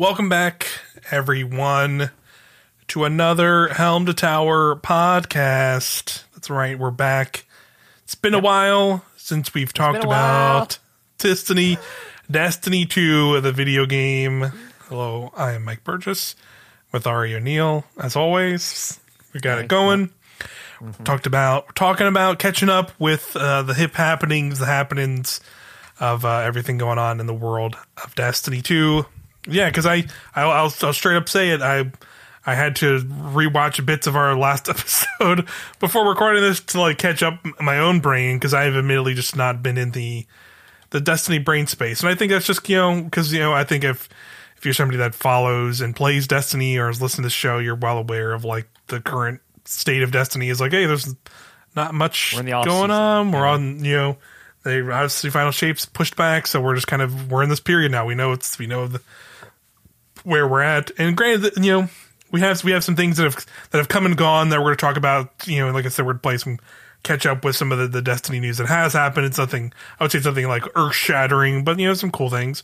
Welcome back, everyone, to another Helm to Tower podcast. That's right, we're back. It's been a while since we've talked been a while. about Destiny, Destiny 2, the video game. Hello, I am Mike Burgess with Auri O'Neill. As always, we got it going. Talked about talking about catching up with uh, the hip happenings, the happenings of uh, everything going on in the world of Destiny 2. Yeah, because I, I I'll, I'll straight up say it. I I had to rewatch bits of our last episode before recording this to like catch up my own brain because I've admittedly just not been in the the Destiny brain space, and I think that's just you know because you know I think if if you're somebody that follows and plays Destiny or has listened to the show, you're well aware of like the current state of Destiny is like, hey, there's not much We're in the going on. We're yeah. on, you know, they obviously final shapes pushed back, so we're just kind of we're in this period now. We know it's we know the where we're at, and granted, you know, we have we have some things that have that have come and gone that we're going to talk about. You know, like I said, we're play some catch up with some of the, the Destiny news that has happened. It's nothing I would say something like earth shattering, but you know, some cool things.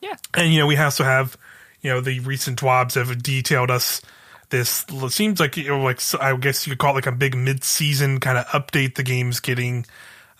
Yeah. And you know, we also have you know the recent twabs have detailed us this seems like you know like I guess you could call it like a big mid season kind of update the game's getting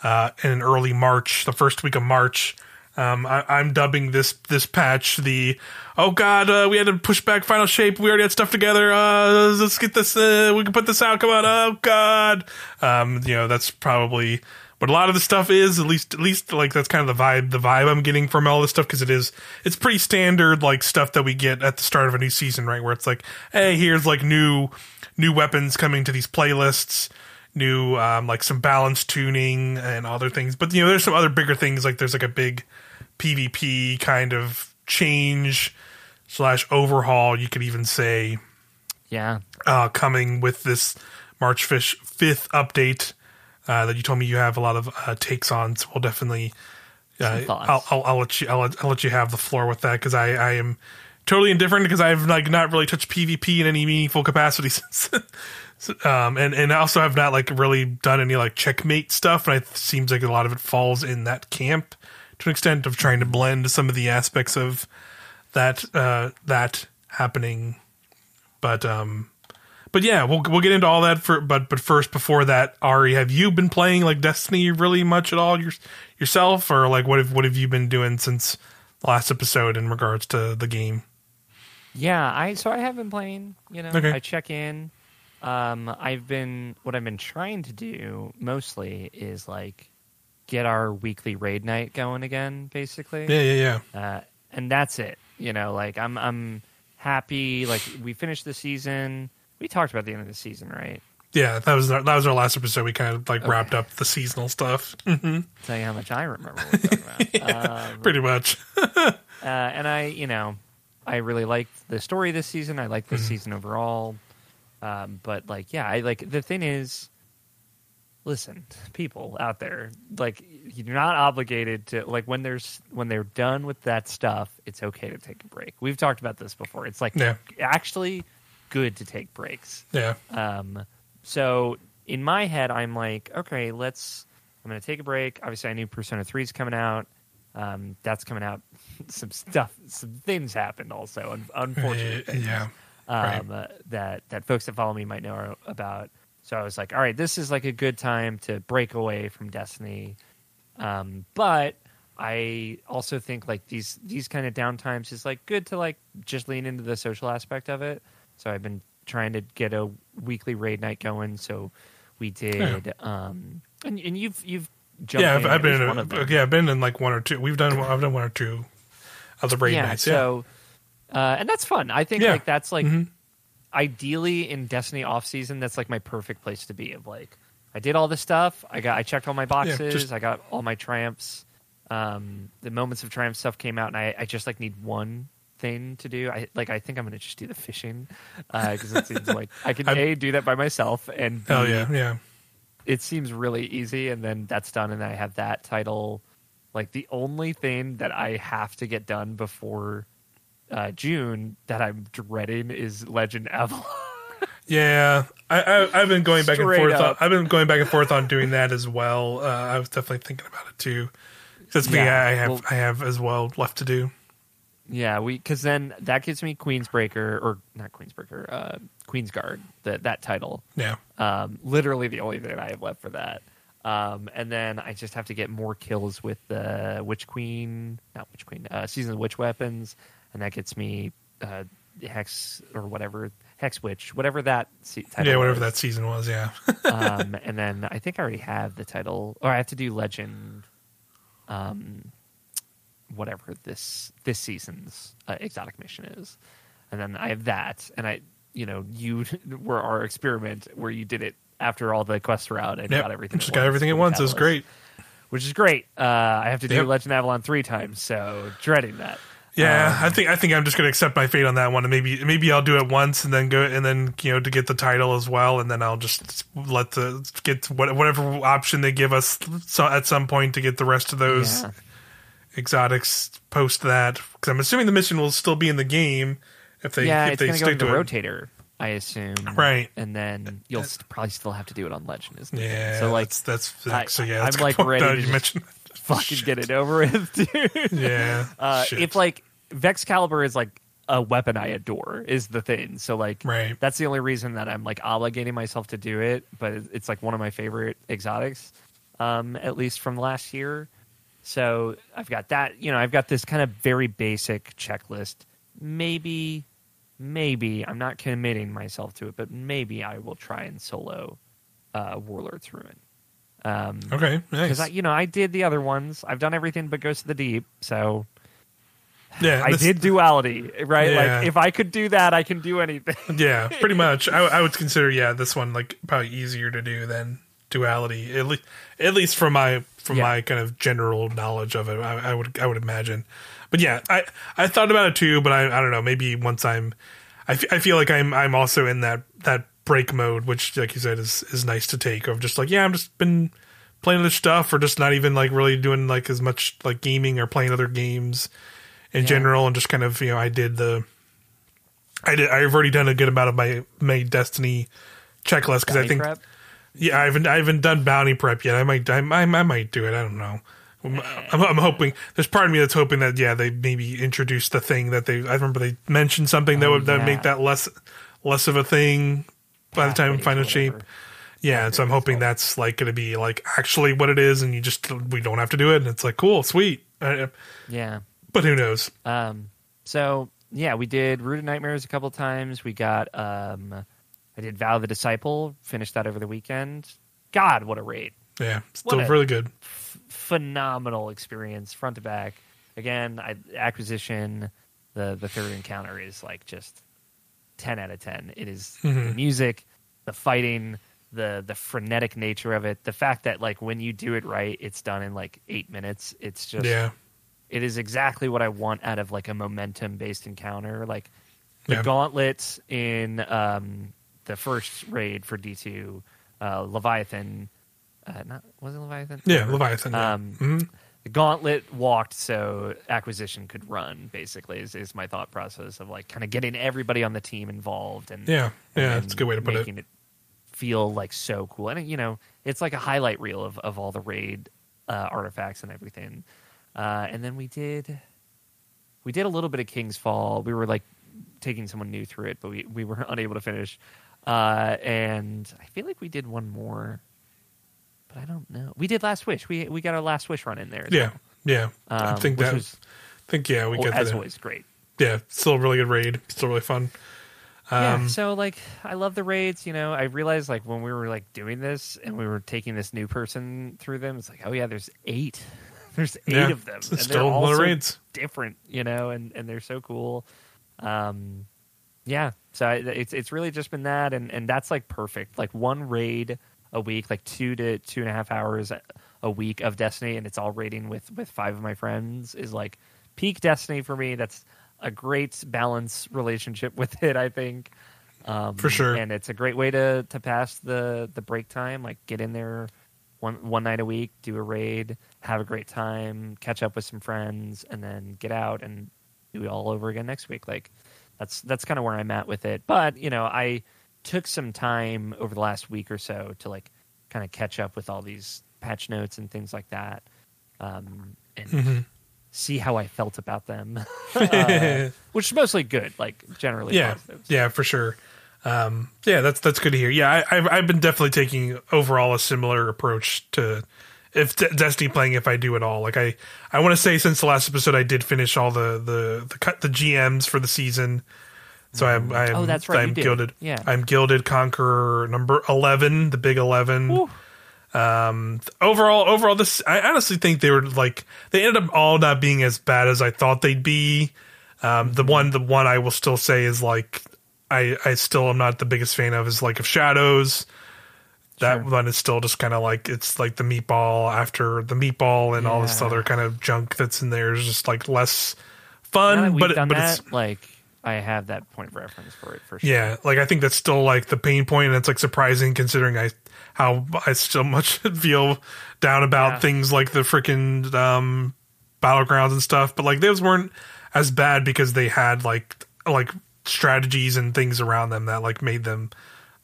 uh, in early March, the first week of March. Um, I, I'm dubbing this this patch the oh god uh, we had to push back final shape. We already had stuff together. Uh, let's get this uh, we can put this out. Come on. Oh god. Um, you know that's probably what a lot of the stuff is at least at least like that's kind of the vibe the vibe I'm getting from all this stuff because it is it's pretty standard like stuff that we get at the start of a new season right? Where it's like hey here's like new new weapons coming to these playlists new um, like some balance tuning and other things. But you know there's some other bigger things like there's like a big pvp kind of change slash overhaul you could even say. Yeah. uh, coming with this march fish fifth update uh, that you told me you have a lot of uh, takes on. So we'll definitely uh, I'll, I'll, I'll let you I'll let, I'll let you have the floor with that because I, I am totally indifferent because I've like not really touched PvP in any meaningful capacity since um and and I also have not like really done any like checkmate stuff and it seems like a lot of it falls in that camp to an extent of trying to blend some of the aspects of that uh that happening but um but yeah we'll we'll get into all that for but but first before that Auri have you been playing like Destiny really much at all your, yourself or like what have what have you been doing since the last episode in regards to the game Yeah, I so I have been playing, you know. Okay. I check in. Um I've been what I've been trying to do mostly is like get our weekly raid night going again basically. yeah yeah yeah Uh and that's it. You know, like I'm I'm happy like we finished the season. We talked about the end of the season, right? Yeah, that was our, that was our last episode. We kind of like Okay. wrapped up the seasonal stuff, hmm Tell you how much I remember what we talked about. Um, pretty much. uh, and I, you know, I really liked the story this season. I like this season overall. Um, but like, yeah, I like the thing is, listen, people out there, like, you're not obligated to like when there's when they're done with that stuff. It's okay to take a break. We've talked about this before. It's like Yeah. actually good to take breaks. Yeah, Um, so in my head, I'm like, okay, let's. I'm going to take a break. Obviously, I knew Persona 3 is coming out. Um, that's coming out. some stuff, some things happened also. Un- unfortunately, Uh, yeah, right. um, uh, that that folks that follow me might know about. So I was like, all right, this is like a good time to break away from Destiny. Um, but I also think like these these kind of downtimes is like good to like just lean into the social aspect of it. So I've been trying to get a weekly raid night going. So we did, um, and and you've you've jumped yeah. I've, I've been in, one of them. yeah, I've been in like one or two. We've done I've done one or two of the raid yeah, nights. Yeah, so uh, and that's fun. I think Yeah. like that's like Mhm. Ideally in Destiny off season, that's like my perfect place to be. Of like, I did all this stuff. I got I checked all my boxes. just- I got all my triumphs. Um, the moments of triumph stuff came out, and I, I just like need one thing to do. I like I think I'm gonna just do the fishing because it seems like I can a do that by myself and B, yeah, yeah. it seems really easy and then that's done and i have that title like the only thing that i have to get done before uh, june that i'm dreading is legend avalon Yeah, I, I I've been going back and Straight forth. On. I've been going back and forth on doing that as well. Uh, I was definitely thinking about it too. That's me. Yeah, I have well- I have as well left to do. Yeah, we because then that gives me Queensbreaker or not Queensbreaker, uh, Queensguard, that that title. Yeah. Um, literally the only thing I have left for that. Um, and then I just have to get more kills with the Witch Queen, not Witch Queen, uh, Season of Witch weapons, and that gets me uh, Hex or whatever Hex Witch, whatever that se- title. Yeah, whatever was. that season was. Yeah. um, and then I think I already have the title, or I have to do Legend, um, whatever this this season's uh, exotic mission is, and then I have that, and I, you know, you were our experiment where you did it after all the quests were out and Yep. got everything. Just got everything at once. It was great. which is great. Uh, I have to do Yep. Legend Avalon three times, so dreading that. Yeah, Um, I think I think I'm just gonna accept my fate on that one, and maybe maybe I'll do it once, and then go and then you know to get the title as well, and then I'll just let the get whatever option they give us so at some point to get the rest of those Yeah. exotics post that because I'm assuming the mission will still be in the game if they yeah, if it's they going to go stick to the it. rotator, I assume. Right. and then you'll probably still have to do it on Legend, isn't it? Yeah, So like, that's, that's I- so yeah. I'm, That's good like, ready to you mentioned fucking get it over with, dude. yeah. Uh, Shit. if like Vexcalibur is like a weapon I adore, is the thing. So like, Right. that's the only reason that I'm like obligating myself to do it. But it's like one of my favorite exotics, um, at least from last year. So I've got that. You know, I've got this kind of very basic checklist. Maybe, maybe I'm not committing myself to it, but maybe I will try and solo uh, Warlord's Ruin. Um, okay, nice. because I, you know, I did the other ones. I've done everything but Ghost of the Deep. So yeah, I did duality, right? Yeah. Like if I could do that, I can do anything. Yeah, pretty much. I, I would consider yeah this one like probably easier to do than duality at least at least from my from Yeah. my kind of general knowledge of it. I, I would I would imagine, but yeah, I I thought about it too, but I I don't know. Maybe once I'm, I, f- I feel like I'm I'm also in that that break mode, which like you said is is nice to take of just like yeah I'm just been playing other stuff or just not even like really doing like as much like gaming or playing other games in Yeah. general and just kind of you know I did the I did I've already done a good amount of my my Destiny checklist because I think prep? yeah I haven't I haven't done bounty prep yet I might I, I, I might do it I don't know I'm, I'm, hoping there's part of me that's hoping that yeah they maybe introduce the thing that they I remember they mentioned something that Oh, would that yeah. make that less less of a thing by the time final shape yeah, and so I'm hoping that's like going to be like actually what it is, and you just we don't have to do it, and it's like cool, sweet. Yeah. But who knows? Um. So yeah, we did Root of Nightmares a couple times. We got um, I did Vow the Disciple. Finished that over the weekend. God, what a raid! Yeah, still really good. phenomenal experience front to back. Again, I, acquisition, the the third encounter is like just ten out of ten. It is the Mhm. music, the fighting, the the frenetic nature of it, the fact that like when you do it right, it's done in like eight minutes. It's just Yeah, it is exactly what I want out of like a momentum based encounter. Like the Yeah. gauntlet in um, the first raid for D two, uh, Leviathan. Uh, not was it Leviathan? yeah, Leviathan. Yeah. Um, Mhm. the gauntlet walked so acquisition could run basically is, is my thought process of like kind of getting everybody on the team involved and yeah, yeah. It's a good way to put it. making it feel like so cool and you know it's like a highlight reel of, of all the raid uh, artifacts and everything uh, and then we did we did a little bit of king's fall we were like taking someone new through it but we, we were unable to finish uh, and i feel like we did one more but i don't know we did last wish we we got our last wish run in there as Yeah, yeah. well, I um, think that. was I think yeah, we well, got as that. always great Yeah, still a really good raid. Still really fun. yeah, Um, so like I love the raids, you know. I realized like when we were like doing this and we were taking this new person through them, it's like, oh yeah, there's eight. There's eight yeah, of them. and they're all so raids. different, you know, and, and they're so cool. Um yeah, so I, it's it's really just been that and, and that's like perfect. Like one raid a week, like two to two and a half hours a week of Destiny and it's all raiding with with five of my friends is like peak Destiny for me. That's a great balance relationship with it, I think. Um, For sure. and it's a great way to to pass the the break time. Like get in there one one night a week, do a raid, have a great time, catch up with some friends, and then get out and do it all over again next week. Like that's that's kind of where I'm at with it. But you know, I took some time over the last week or so to like kind of catch up with all these patch notes and things like that. Um, and Mhm. see how I felt about them, uh, which is mostly good, like generally. yeah, positive. yeah, for sure. Um, yeah, that's that's good to hear. Yeah, I, I've I've been definitely taking overall a similar approach to if De- Destiny playing if I do at all. Like I I want to say since the last episode I did finish all the the the cut the GMs for the season. So I'm, I'm Oh, that's right, I'm gilded. Yeah. I'm gilded conqueror number eleven, the big eleven. Woo. Um, overall, overall, this I honestly think they were like they ended up all not being as bad as I thought they'd be. Um, the one, the one I will still say is like I I still am not the biggest fan of is like of Shadows. That Sure. one is still just kind of like it's like the meatball after the meatball and all this other kind of junk that's in there is just like less fun. But but that, it's like I have that point of reference for it for sure. yeah, like I think that's still like the pain point, and it's like surprising considering I how I still much feel down about Yeah. things like the freaking um, battlegrounds and stuff. But like those weren't as bad because they had like like strategies and things around them that like made them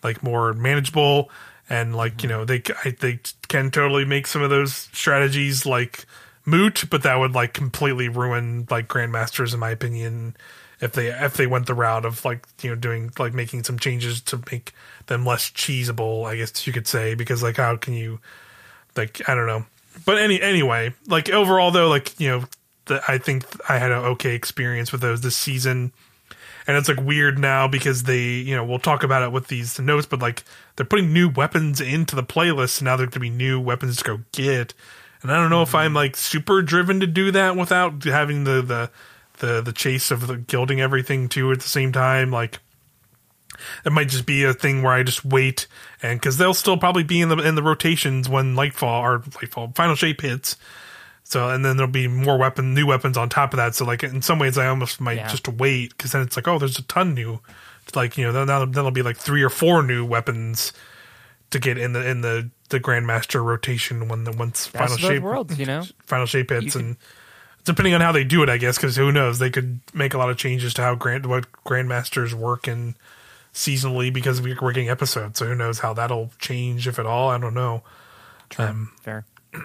like more manageable. And like you mm-hmm. know they I, they can totally make some of those strategies like moot but that would like completely ruin like grandmasters in my opinion if they if they went the route of like you know doing like making some changes to make them less cheesable i guess you could say because like how can you like i don't know. But any anyway like overall though like you know the, i think i had an okay experience with those this season and it's like weird now because they you know we'll talk about it with these notes but like they're putting new weapons into the playlist and now there's gonna be new weapons to go get. And i don't know if i'm mm-hmm. like super driven to do that without having the the the, the chase of the gilding everything too at the same time. Like it might just be a thing where I just wait and because they'll still probably be in the in the rotations when Lightfall or Lightfall Final Shape hits. So and then there'll be more weapon, new weapons on top of that. So like in some ways, I almost might Yeah. just wait because then it's like, oh, there's a ton new. Like you know, then then there'll be like three or four new weapons to get in the in the the Grandmaster rotation when the once Best Final Shape worlds, you know. Final Shape hits and depending on how they do it, I guess because who knows, they could make a lot of changes to how grand what Grandmasters work and seasonally because we're getting episodes. So who knows how that'll change if at all? I don't know. Um, Fair.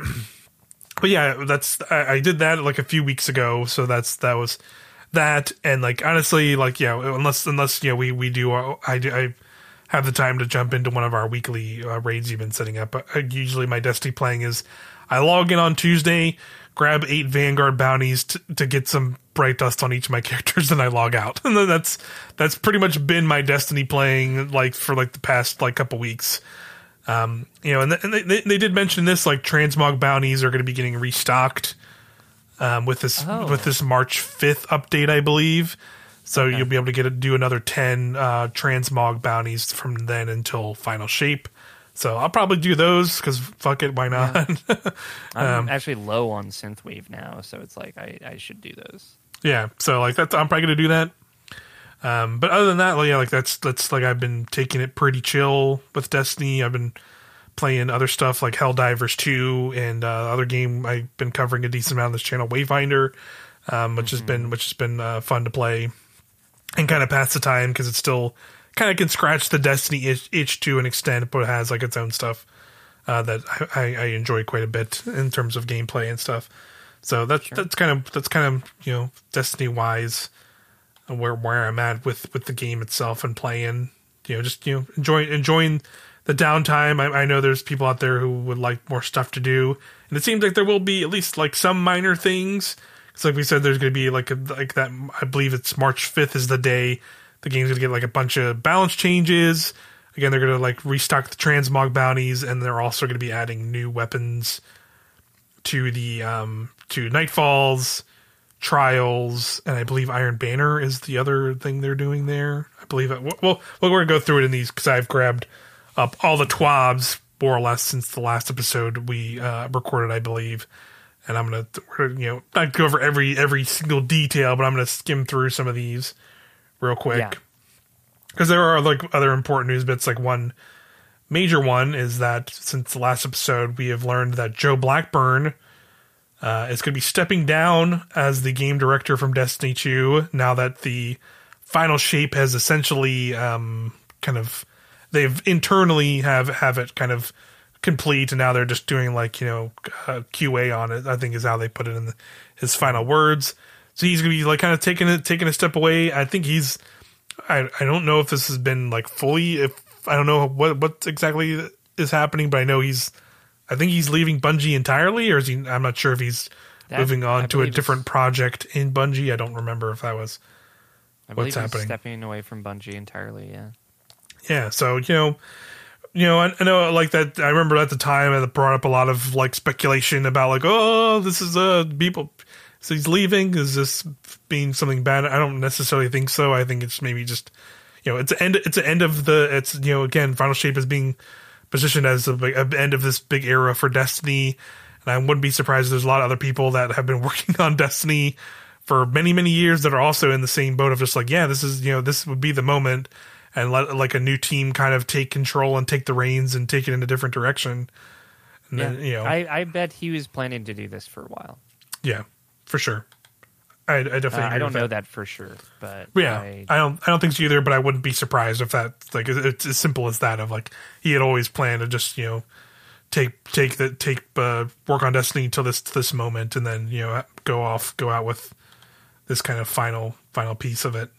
but yeah, that's I, I did that like a few weeks ago, so that's that was that, and like honestly, like yeah, unless unless you know we we do uh, I do I have the time to jump into one of our weekly uh, raids you've been setting up. Uh, usually my Destiny playing is I log in on Tuesday, grab eight Vanguard bounties t- to get some bright dust on each of my characters, and I log out, and that's that's pretty much been my Destiny playing like for like the past like couple weeks Um, you know, and, th- and they, they, did mention this like transmog bounties are going to be getting restocked um, with this Oh. with this March fifth update, I believe. So you'll be able to get a, do another ten uh, transmog bounties from then until final shape. So I'll probably do those because fuck it, why not? I'm Um, actually low on synthwave now, so it's like I, I should do those. Yeah, so like that's I'm probably gonna do that. Um, but other than that, like, yeah, like that's that's like I've been taking it pretty chill with Destiny. I've been playing other stuff like Helldivers two and uh, other game I've been covering a decent amount on this channel, Wayfinder, um, which has been which has been uh, fun to play and kind of pass the time because it's still kind of can scratch the Destiny itch, itch to an extent, but it has like its own stuff uh, that I, I, I enjoy quite a bit in terms of gameplay and stuff. So that's that's kind of that's kind of you know Destiny wise where where I'm at with with the game itself and playing. You know, just you know enjoying enjoying the downtime. I, I know there's people out there who would like more stuff to do, and it seems like there will be at least like some minor things. It's like we said, there's going to be like a, like that. I believe it's March 5th is the day the game's going to get like a bunch of balance changes. Again, they're going to like restock the transmog bounties, and they're also going to be adding new weapons to the um to Nightfalls, Trials, and I believe Iron Banner is the other thing they're doing there. I believe it. Well, we're going to go through it in these because I've grabbed up all the twabs more or less since the last episode we uh, recorded, I believe. And I'm gonna, you know, not go over every every single detail, but I'm gonna skim through some of these real quick because there are like other important news bits. Like one major one is that since the last episode, we have learned that Joe Blackburn uh, is going to be stepping down as the game director from Destiny 2 now that the final shape has essentially um, kind of they've internally have have it kind of complete, and now they're just doing like you know uh, QA on it. I think is how they put it in the, his final words. So he's gonna be like kind of taking it, taking a step away. I think he's. I I don't know if this has been like fully. If I don't know what what exactly is happening, but I know he's. I think he's leaving Bungie entirely, or is he? I'm not sure if he's That- moving on I to a different project in Bungie. I don't remember if that was. I what's he's happening. stepping away from Bungie entirely. Yeah. Yeah, so you know, you know, I, I know like that. I remember at the time it brought up a lot of like speculation about like, oh, this is uh people. So he's leaving. Is this being something bad? I don't necessarily think so. I think it's maybe just you know, it's end. It's the end of the. It's you know, again, Final Shape is being positioned as a, big- end of this big era for Destiny, and I wouldn't be surprised if there's a lot of other people that have been working on Destiny for many many years that are also in the same boat of just like, yeah, this is you know, this would be the moment, and let like a new team kind of take control and take the reins and take it in a different direction. And Yeah. then, you know, I, I bet he was planning to do this for a while. yeah, for sure. I, I definitely. Uh, I don't know that. that for sure, but Yeah, I, I, don't. I don't think so either. But I wouldn't be surprised if that like it's- it's as simple as that. Of like he had always planned to just you know take take the take uh, work on Destiny until this this moment, and then you know go off go out with this kind of final final piece of it.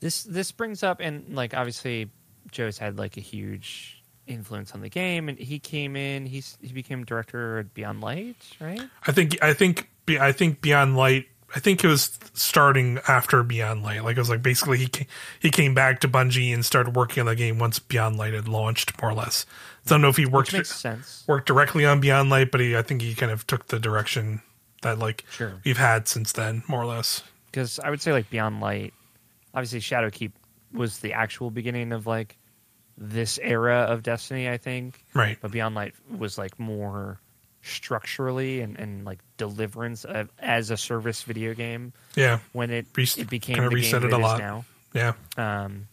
this this brings up and like obviously Joe's had like a huge influence on the game, and he came in. He's he became director at Beyond Light, right? I think I think I think Beyond Light. I think it was starting after Beyond Light. Like it was like basically he came, he came back to Bungie and started working on the game once Beyond Light had launched, more or less. So I don't know if he worked worked directly on Beyond Light, but he I think he kind of took the direction that like Sure. we've had since then, more or less. because I would say like Beyond Light, obviously Shadowkeep was the actual beginning of like this era of Destiny, I think. Right. But Beyond Light was like more structurally and, and like deliverance of, as a service video game Yeah. when it Re- it became kinda the reset game it a lot. now. Yeah. Um,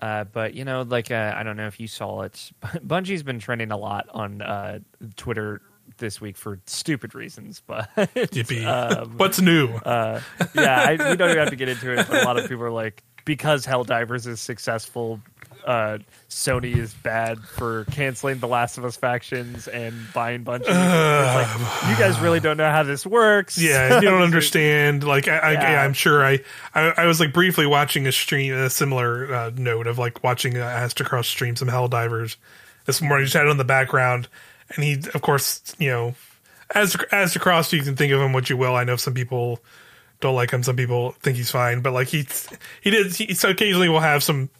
uh, but you know, like uh, I don't know if you saw it. Bungie's been trending a lot on uh, Twitter this week for stupid reasons, but um, What's new? uh, yeah, I, we don't even have to get into it. But a lot of people are like, because Helldivers is successful, uh, Sony is bad for canceling the Last of Us factions and buying Bungie. Like, you guys really don't know how this works. yeah, you don't understand. Like I, I Yeah. I'm sure I, I I was like briefly watching a stream, a similar uh, note of like watching uh, Aztecross stream some Helldivers this morning. Just had it on the background, and he, of course, you know, as Aztecross, you can think of him what you will. I know some people don't like him. Some people think he's fine, but like he he did. He, so occasionally will have some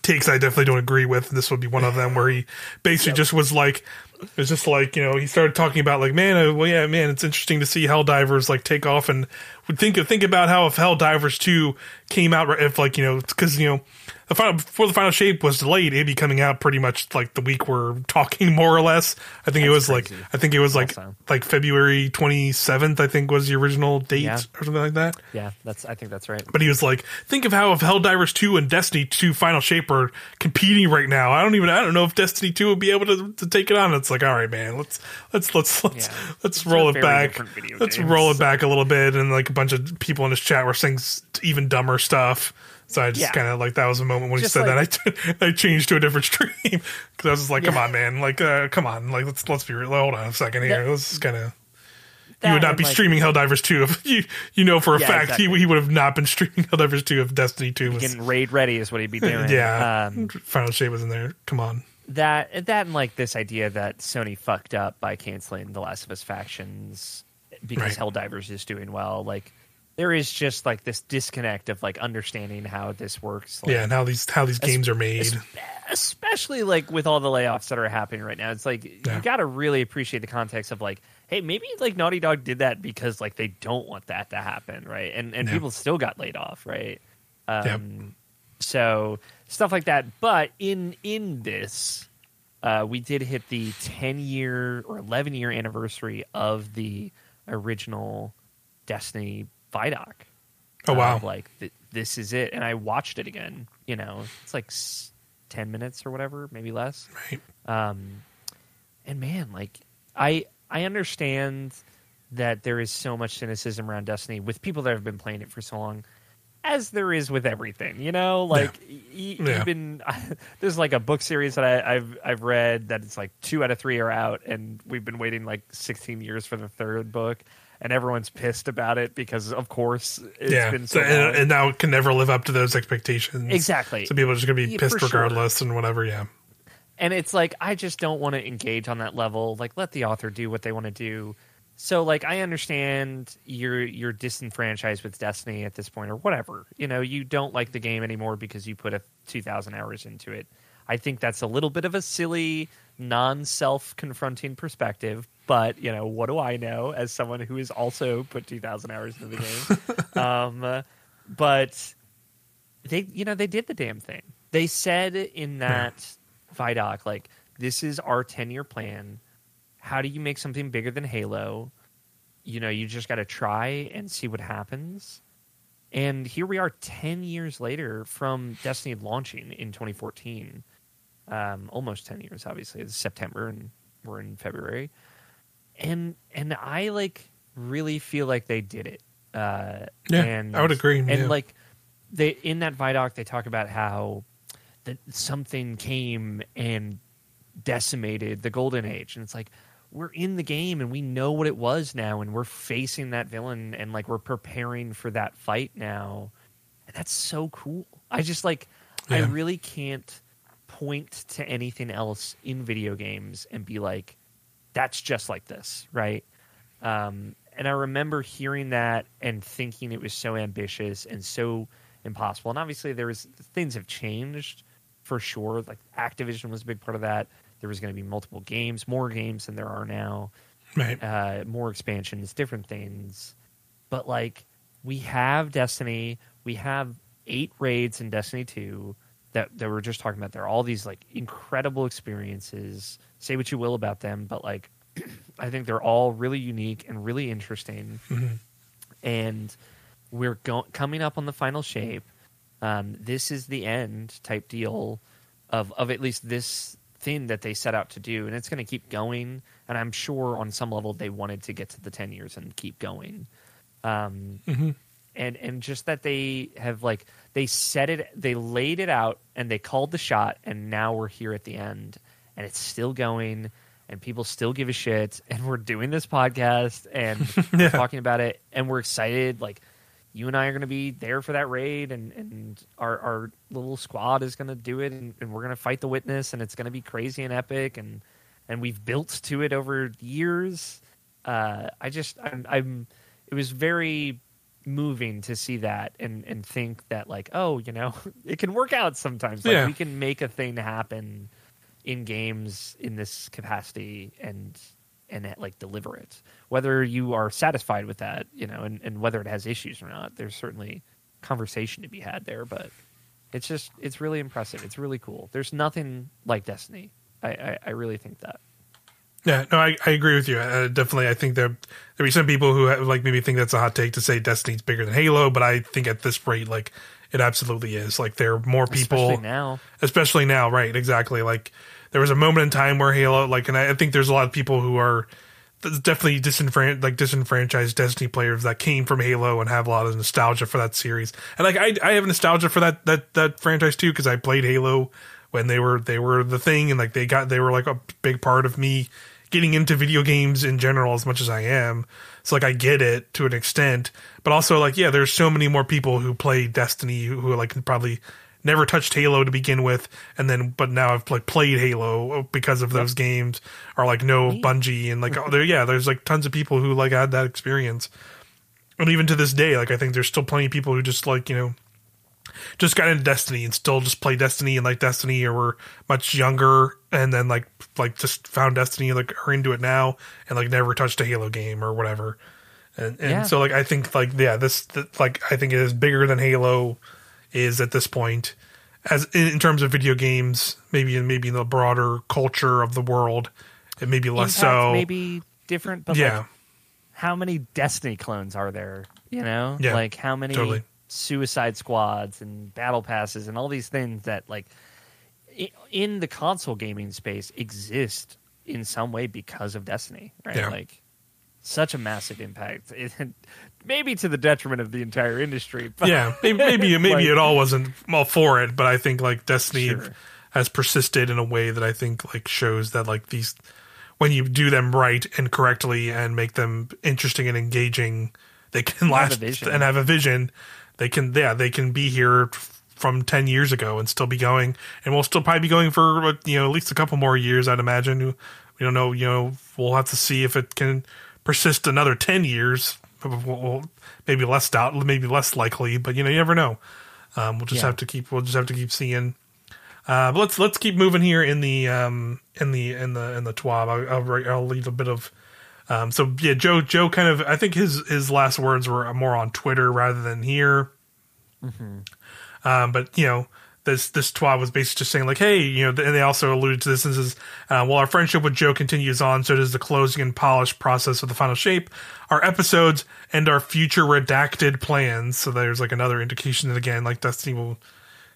takes I definitely don't agree with. This would be one of them where he basically just was like, it was just like you know he started talking about like man, uh, well yeah, man, it's interesting to see Helldivers like take off and would think of think about how if Helldivers two came out if like you know because you know the final before the final shape was delayed, it'd be coming out pretty much like the week we're talking more or less. I think it was crazy. like I think it was like Also. like February twenty seventh. I think was the original date Yeah. or something like that. yeah, that's. I think that's right. But he was like, think of how if Helldivers 2 and Destiny 2 Final Shape are competing right now. I don't even I don't know if Destiny 2 would be able to, to take it on. It's like, all right, man, let's let's let's let's Yeah. let's roll it back. Let's games. roll it back a little bit and like a bunch of people in his chat were saying even dumber stuff. So I just Yeah. kind of like that was a moment when Just he said like- that I, I changed to a different stream because I was just like, come Yeah. on, man, like uh, come on, like let's let's be real. Hold on a second here. That- is kind of you would not be like, streaming Helldivers 2 if you you know for a Yeah, fact exactly. he he would have not been streaming Helldivers 2 if Destiny 2 was Getting raid ready is what he'd be doing. yeah. Um, Final Shape was in there. Come on. That that and like this idea that Sony fucked up by canceling the Last of Us factions because Right. Helldivers is doing well. Like there is just like this disconnect of like understanding how this works. Like, yeah, and how these how these games are made. especially like with all the layoffs that are happening right now. It's like Yeah. you got to really appreciate the context of like, hey, maybe like Naughty Dog did that because like they don't want that to happen, right? And and Yeah. people still got laid off, right? Um, Yep. So stuff like that. But in in this, uh, we did hit the ten year or eleven year anniversary of the original Destiny Vidoc. Oh wow. Of, like th- this is it, and I watched it again. You know, it's like s- ten minutes or whatever, maybe less. Right. Um, and man, like I I understand that there is so much cynicism around Destiny with people that have been playing it for so long. As there is with everything, you know, like Yeah. even there's like a book series that I, I've I've read that it's like two out of three are out, and we've been waiting like 16 years for the third book, and everyone's pissed about it because of course it's yeah, been so So- and, and now it can never live up to those expectations. exactly. So people are just gonna be Yeah, pissed for sure. regardless and whatever. Yeah, and it's like I just don't want to engage on that level. Like let the author do what they want to do. So like I understand you're you're disenfranchised with Destiny at this point or whatever. You know, you don't like the game anymore because you put a 2000 hours into it. I think that's a little bit of a silly non-self confronting perspective, but you know, what do I know as someone who has also put 2000 hours into the game? um but they you know, they did the damn thing. They said in that Vidoc like this is our 10 year plan how do you make something bigger than Halo? You know, you just got to try and see what happens. And here we are 10 years later from Destiny launching in 2014. Um, almost 10 years, obviously. It's September and we're in February. And and I like really feel like they did it. Uh, Yeah, and, I would agree, And yeah. like they in that Vidoc, they talk about how that something came and decimated the golden age and it's like we're in the game and we know what it was now and we're facing that villain and like we're preparing for that fight now. And that's so cool. I just like i really can't point to anything else in video games and be like that's just like this right? Um, and i remember hearing that and thinking it was so ambitious and so impossible. And obviously there was things have changed for sure. Like activision was a big part of that there was going to be multiple games more games than there are now right. uh, more expansions, different things. But like we have Destiny, we have eight raids in Destiny two that that we're just talking about. There are all these like incredible experiences. Say what you will about them, but like I think they're all really unique and really interesting. And we're go- coming up on the final shape. Um, this is the end type deal of of at least this thing that they set out to do, and it's going to keep going. And I'm sure on some level they wanted to get to the ten years and keep going. Um, and and just that they have like they set it, they laid it out, and they called the shot, and now we're here at the end, and it's still going. And people still give a shit, and we're doing this podcast and we're Yeah. talking about it, and we're excited. Like you and I are going to be there for that raid, and, and our, our little squad is going to do it, and, and we're going to fight the witness, and it's going to be crazy and epic, and and we've built to it over years. Uh, I just I'm, I'm it was very moving to see that and and think that like oh you know it can work out sometimes like Yeah. we can make a thing happen in games in this capacity and and like deliver it whether you are satisfied with that you know and, and whether it has issues or not there's certainly conversation to be had there but it's just it's really impressive it's really cool there's nothing like destiny i i, I really think that Yeah, no, I, I agree with you. Uh, definitely, I think there there be some people who have, like maybe think that's a hot take to say Destiny's bigger than Halo, but I think at this rate, like it absolutely is. Like there are more people especially now especially now, right? Exactly. Like there was a moment in time where Halo, like, and I, I think there's a lot of people who are definitely disenfranchised, like disenfranchised Destiny players that came from Halo and have a lot of nostalgia for that series. And like I, I have nostalgia for that that that franchise too because I played Halo when they were they were the thing and like they got they were like a big part of me getting into video games in general as much as I am. So like I get it to an extent, but also like yeah, there's so many more people who play Destiny who, who like probably never touched Halo to begin with, and then but now I've like played Halo because of those games, or like no Bungie and like oh, there yeah, there's like tons of people who like had that experience, and even to this day, like I think there's still plenty of people who just like you know just got into Destiny and still just play Destiny and like Destiny or were much younger and then like like just found Destiny and like are into it now and like never touched a Halo game or whatever. And and Yeah. so like I think like yeah, this th- like I think it is bigger than Halo is at this point as in, in terms of video games, maybe in maybe in the broader culture of the world, it may be less Impact so. may be different but yeah. like how many Destiny clones are there? You know, Yeah, like how many totally. Suicide Squads and Battle Passes and all these things that like in the console gaming space exist in some way because of Destiny, right? Yeah. Like such a massive impact. It, maybe to the detriment of the entire industry. But yeah, maybe maybe, maybe Like- it all wasn't all for it, but I think like Destiny Sure. has persisted in a way that I think like shows that like these when you do them right and correctly and make them interesting and engaging, they can last vision. and have a vision. They can yeah they can be here from ten years ago and still be going, and we'll still probably be going for you know at least a couple more years. I'd imagine. We don't know. You know, we'll have to see if it can persist another ten years. Well, maybe less doubt, maybe less likely, but you know, you never know. Um, we'll just Yeah. have to keep. We'll just have to keep seeing. Uh, but let's let's keep moving here in the um, in the in the in the TWAB. I'll, I'll, I'll leave a bit of. Um, so yeah, Joe Joe kind of I think his his last words were more on Twitter rather than here. Um, but you know, this this TWAB was basically just saying like, hey, you know, and they also alluded to this. This is uh, while our friendship with Joe continues on, so does the closing and polish process of the final shape, our episodes, and our future redacted plans. So there's like another indication that again, like Destiny will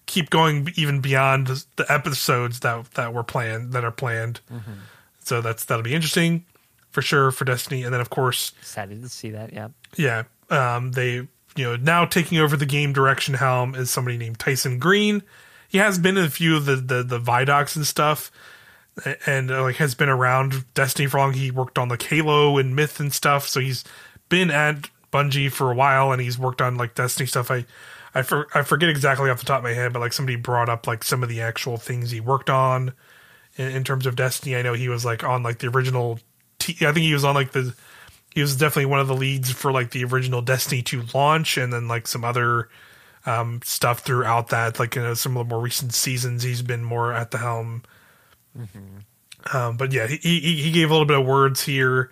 keep going even beyond the episodes that that were planned that are planned. So that's that'll be interesting for sure for Destiny, and then of course excited to see that. Yeah. yeah, um, they you know now taking over the game direction helm is somebody named Tyson Green. He has been in a few of the the, the Vidocs and stuff, and uh, like has been around Destiny for long. He worked on like Halo and Myth and stuff, so he's been at Bungie for a while, and he's worked on like Destiny stuff. I I, for, I forget exactly off the top of my head, but like somebody brought up like some of the actual things he worked on in, in terms of Destiny. I know he was like on like the original. T- I think he was on like the. He was definitely one of the leads for like the original Destiny 2 launch, and then like some other um, stuff throughout that. Like you know, some of the more recent seasons, he's been more at the helm. Um, but yeah, he, he he gave a little bit of words here.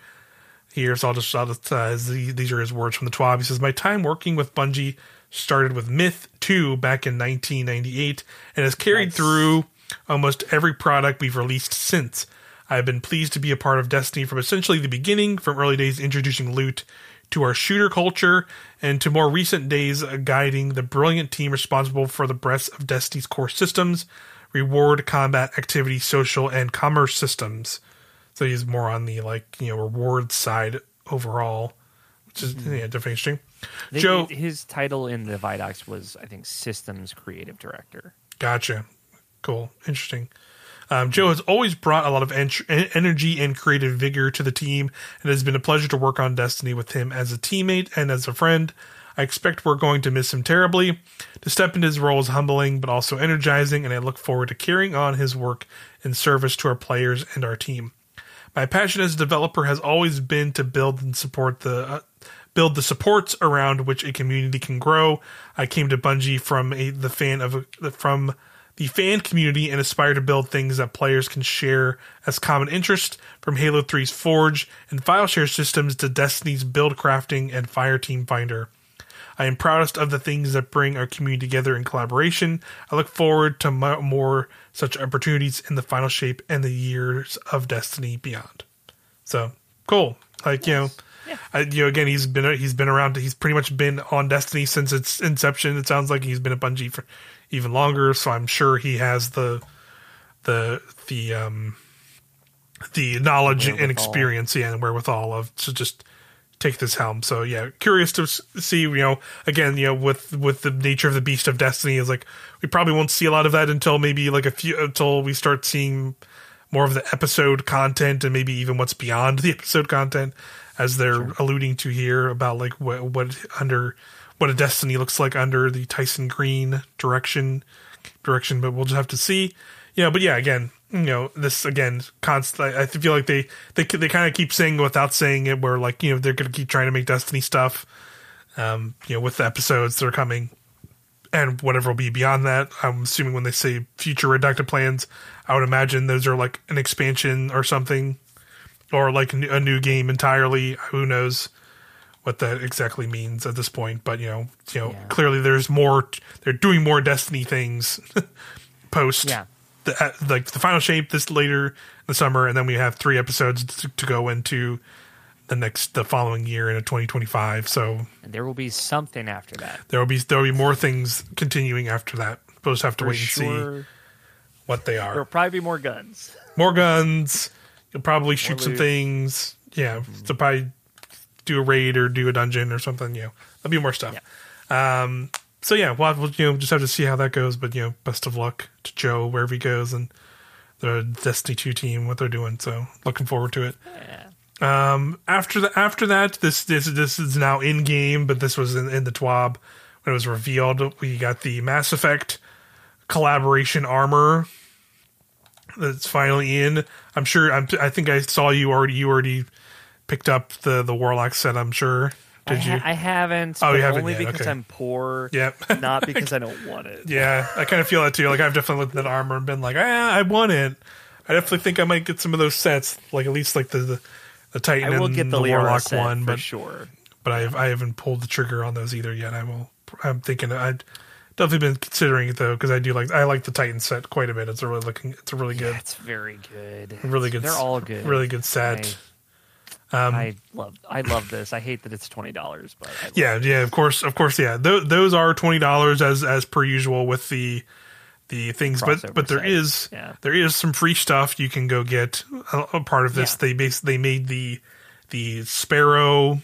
Here, so I'll just, I'll just uh, these these are his words from the TWAB. He says, "My time working with Bungie started with Myth 2 back in 1998 and has carried Nice. through almost every product we've released since. I have been pleased to be a part of Destiny from essentially the beginning, from early days introducing loot to our shooter culture, and to more recent days uh, guiding the brilliant team responsible for the breadth of Destiny's core systems, reward, combat, activity, social, and commerce systems. So he's more on the like you know reward side overall, which is yeah definitely interesting. The- Joe, his title in the Vidocs was, I think, Systems Creative Director. Gotcha. Cool. Interesting. Um, Joe has always brought a lot of en- energy and creative vigor to the team, and it has been a pleasure to work on Destiny with him as a teammate and as a friend. I expect we're going to miss him terribly. To step into his role is humbling, but also energizing, and I look forward to carrying on his work in service to our players and our team. My passion as a developer has always been to build and support the uh, build the supports around which a community can grow. I came to Bungie from a the fan of from the fan community and aspire to build things that players can share as common interest, from Halo 3's Forge and file share systems to Destiny's build crafting and Fireteam Finder. I am proudest of the things that bring our community together in collaboration. I look forward to mo- more such opportunities in the final shape and the years of Destiny beyond. So cool, like you know, Yeah. I, you know, again, he's been he's been around. He's pretty much been on Destiny since its inception. It sounds like he's been at Bungie for even longer. So I'm sure he has the the the um the knowledge and experience, yeah, and wherewithal of to just take this helm. So yeah, curious to see. You know, again, you know, with with the nature of the beast of Destiny is like we probably won't see a lot of that until maybe like a few until we start seeing more of the episode content and maybe even what's beyond the episode content, as they're alluding to here about like what what under what a Destiny looks like under the Tyson Green direction direction. But we'll just have to see. Yeah, but yeah, again, you know, this again, constant. I feel like they they they kind of keep saying without saying it, where like you know they're going to keep trying to make Destiny stuff. Um, you know, with the episodes that are coming, and whatever will be beyond that. I'm assuming when they say future redacted plans, I would imagine those are like an expansion or something, or like a new game entirely. Who knows what that exactly means at this point? But you know, you know, Yeah. clearly there's more. They're doing more Destiny things post Yeah. the uh, like the final shape this later in the summer, and then we have three episodes to, to go into the next the following year in 2025. So And there will be something after that. there will be there will be more things continuing after that. We'll just have to For wait and see what they are. There'll probably be more guns. More guns. You'll probably shoot some things. Yeah, so probably do a raid or do a dungeon or something. You know, there'll be more stuff. Um, so yeah, we'll, we'll you know just have to see how that goes. But you know, best of luck to Joe wherever he goes and the Destiny two team what they're doing. So looking forward to it. Yeah. Um, after the after that, this this this is now in game, but this was in, in the TWAB when it was revealed. We got the Mass Effect collaboration armor that's finally in. I'm sure. I'm, I think I saw you already. You already picked up the the Warlock set. I'm sure. Did I, you? I haven't. Oh, you haven't Only yet, because okay. I'm poor. Yep. Not because I don't want it. Yeah, I kind of feel that too. Like I've definitely looked at that armor and been like, ah, I want it. I definitely think I might get some of those sets, like at least like the the, the Titan I will and get the, the Warlock one, for but sure. but I I haven't pulled the trigger on those either yet. I will. I'm thinking I've definitely been considering it though because I do like I like the Titan set quite a bit. It's a really looking. It's a really good, Yeah, it's very good. really good. They're all good. Really good set. Um, I love. I love this. I hate that it's twenty dollars, but Yeah, yeah, of course, of course, yeah. Th- those are twenty dollars as as per usual with the the things, but Crossover but there set. is Yeah. there is some free stuff you can go get. A, a part of this, Yeah. they bas- they made the the sparrow,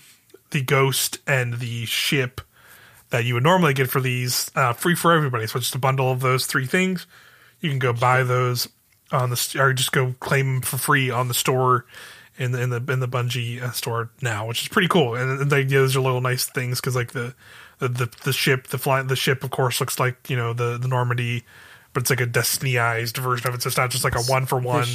the ghost, and the ship that you would normally get for these uh, free for everybody. So it's just a bundle of those three things. You can go buy those on the st- or just go claim them for free on the store in the in the in the Bungie uh, store now, which is pretty cool. And, and they, those are little nice things because like the, the the the ship the fly the ship of course looks like you know the the Normandy, but it's like a Destinyized version of it. So it's not just like a one for one.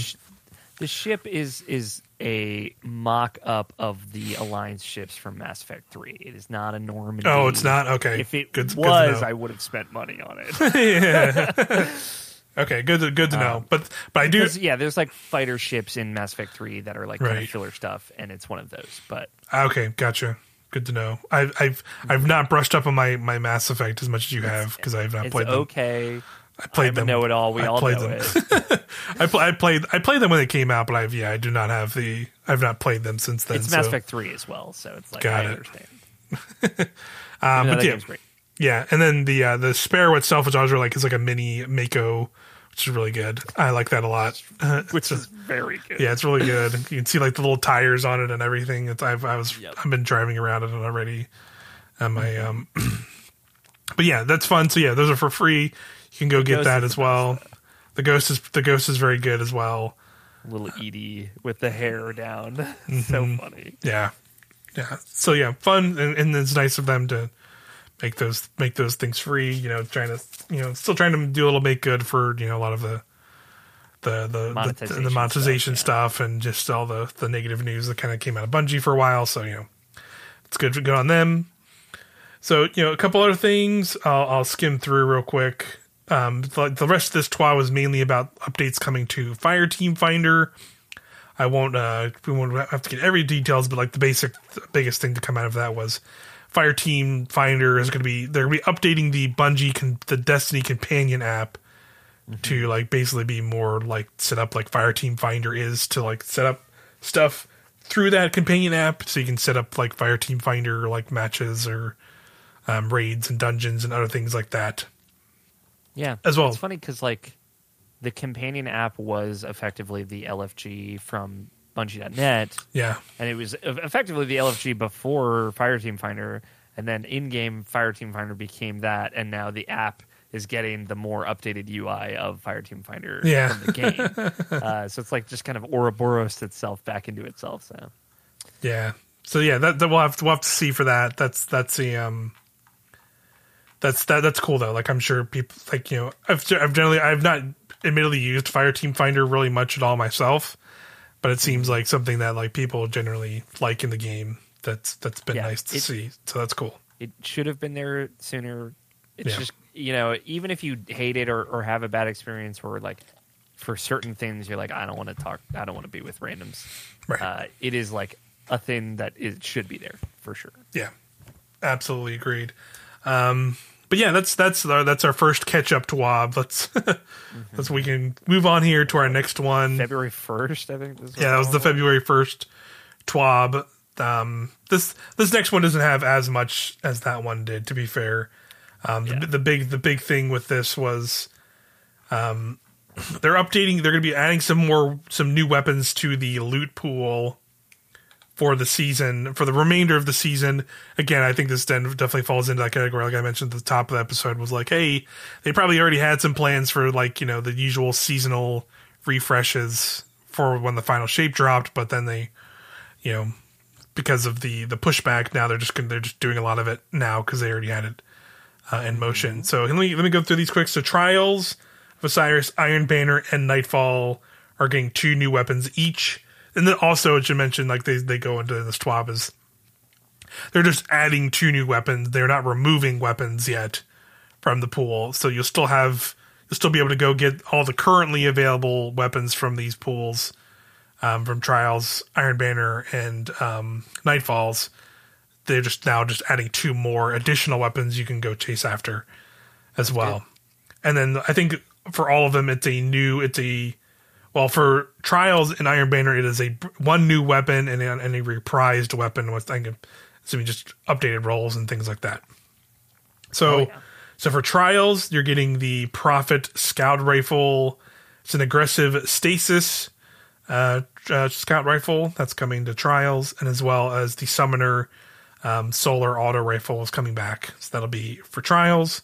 the ship is is a mock up of the Alliance ships from Mass Effect Three. It is not a Normandy. Oh, it's not okay. If it good, good was, know. I would have spent money on it. yeah. okay, good to, good to know. But but I do Because, yeah, there's like fighter ships in Mass Effect Three that are like kind of filler stuff, and it's one of those. But Okay, gotcha. Good to know. I've I've I've not brushed up on my, my Mass Effect as much as you have because I've not it's played them. okay. I played I'm them. know it all. We I all played know them. it. I, pl- I played I played them when they came out, but I've yeah I do not have the I've not played them since then. It's so, Mass Effect Three as well, so it's like Got I it. understand. Even but yeah, yeah, and then the uh, the Sparrow itself, which I was really like, is like a mini Mako, which is really good. I like that a lot. which is very good. Yeah, it's really good. You can see like the little tires on it and everything. It's, I've I was Yep. I've been driving around it already. On my um, but yeah, that's fun. So yeah, those are for free. You can go get that as the well. The ghost is the ghost is very good as well. Little EDI with the hair down, Mm-hmm. so funny. Yeah, yeah. So yeah, fun and, and it's nice of them to make those make those things free. You know, trying to you know still trying to do a little make good for you know a lot of the the the the, Monetization the monetization stuff, stuff, and just all the the negative news that kind of came out of Bungie for a while. So you know, it's good to go on them. So you know, a couple other things I'll, I'll skim through real quick. Um, the, the rest of this TWAB was mainly about updates coming to Fire Team Finder. I won't uh we won't have to get every details, but like the basic the biggest thing to come out of that was Fire Team Finder is going to be they're going to be updating the Bungie con, the Destiny companion app to like basically be more like set up like Fire Team Finder is to like set up stuff through that companion app, so you can set up like Fire Team Finder like matches or um, raids and dungeons and other things like that. Yeah, As well. It's funny because like the companion app was effectively the LFG from Bungie.net, Yeah, and it was effectively the LFG before Fireteam Finder, and then in-game Fireteam Finder became that, and now the app is getting the more updated UI of Fireteam Finder Yeah. from the game. uh, so it's like just kind of Ouroboros itself back into itself. So Yeah. So yeah, that, that we'll have to, we'll have to see for that. That's that's the um. That's that that's cool though. Like I'm sure people like you know I've I've generally I've not admittedly used Fire Team Finder really much at all myself, but it seems like something that like people generally like in the game. That's that's been Yeah, nice to it- see. So that's cool. it should have been there sooner. It's Yeah. just you know, even if you hate it or, or have a bad experience, or like for certain things, you're like, I don't want to talk, I don't want to be with randoms. Right. Uh, it is like a thing that it should be there for sure. Yeah, absolutely agreed. Um, but yeah, that's that's our, that's our first catch up TWAB. Let's let's we can move on here to our next one. February first, I think. Yeah, that was the February first TWAB. Um, this this next one doesn't have as much as that one did. To be fair, um, Yeah. the, the big the big thing with this was, um, they're updating. They're going to be adding some more some new weapons to the loot pool for the season for the remainder of the season. Again, I think this then definitely falls into that category. Like I mentioned at the top of the episode, was like, hey, they probably already had some plans for like you know the usual seasonal refreshes for when the final shape dropped, but then they, you know, because of the the pushback, now they're just gonna, they're just doing a lot of it now because they already had it uh, in motion. So let me let me go through these quick. So trials of Osiris, Iron Banner, and Nightfall are getting two new weapons each and then also as you mentioned, like they they go into this TWAB is they're just adding two new weapons. They're not removing weapons yet from the pool, so you'll still have you'll still be able to go get all the currently available weapons from these pools, um, from Trials, Iron Banner, and um, Nightfalls. They're just now just adding two more additional weapons you can go chase after as well. And then I think for all of them, it's a new it's a well, for Trials in Iron Banner, it is a one new weapon and a, and a reprised weapon with I think assuming just updated rolls and things like that. So, oh, yeah. so for Trials, you're getting the Prophet Scout Rifle. It's an aggressive stasis uh, uh, scout rifle that's coming to Trials, and as well as the Summoner um, Solar Auto Rifle is coming back. So that'll be for Trials.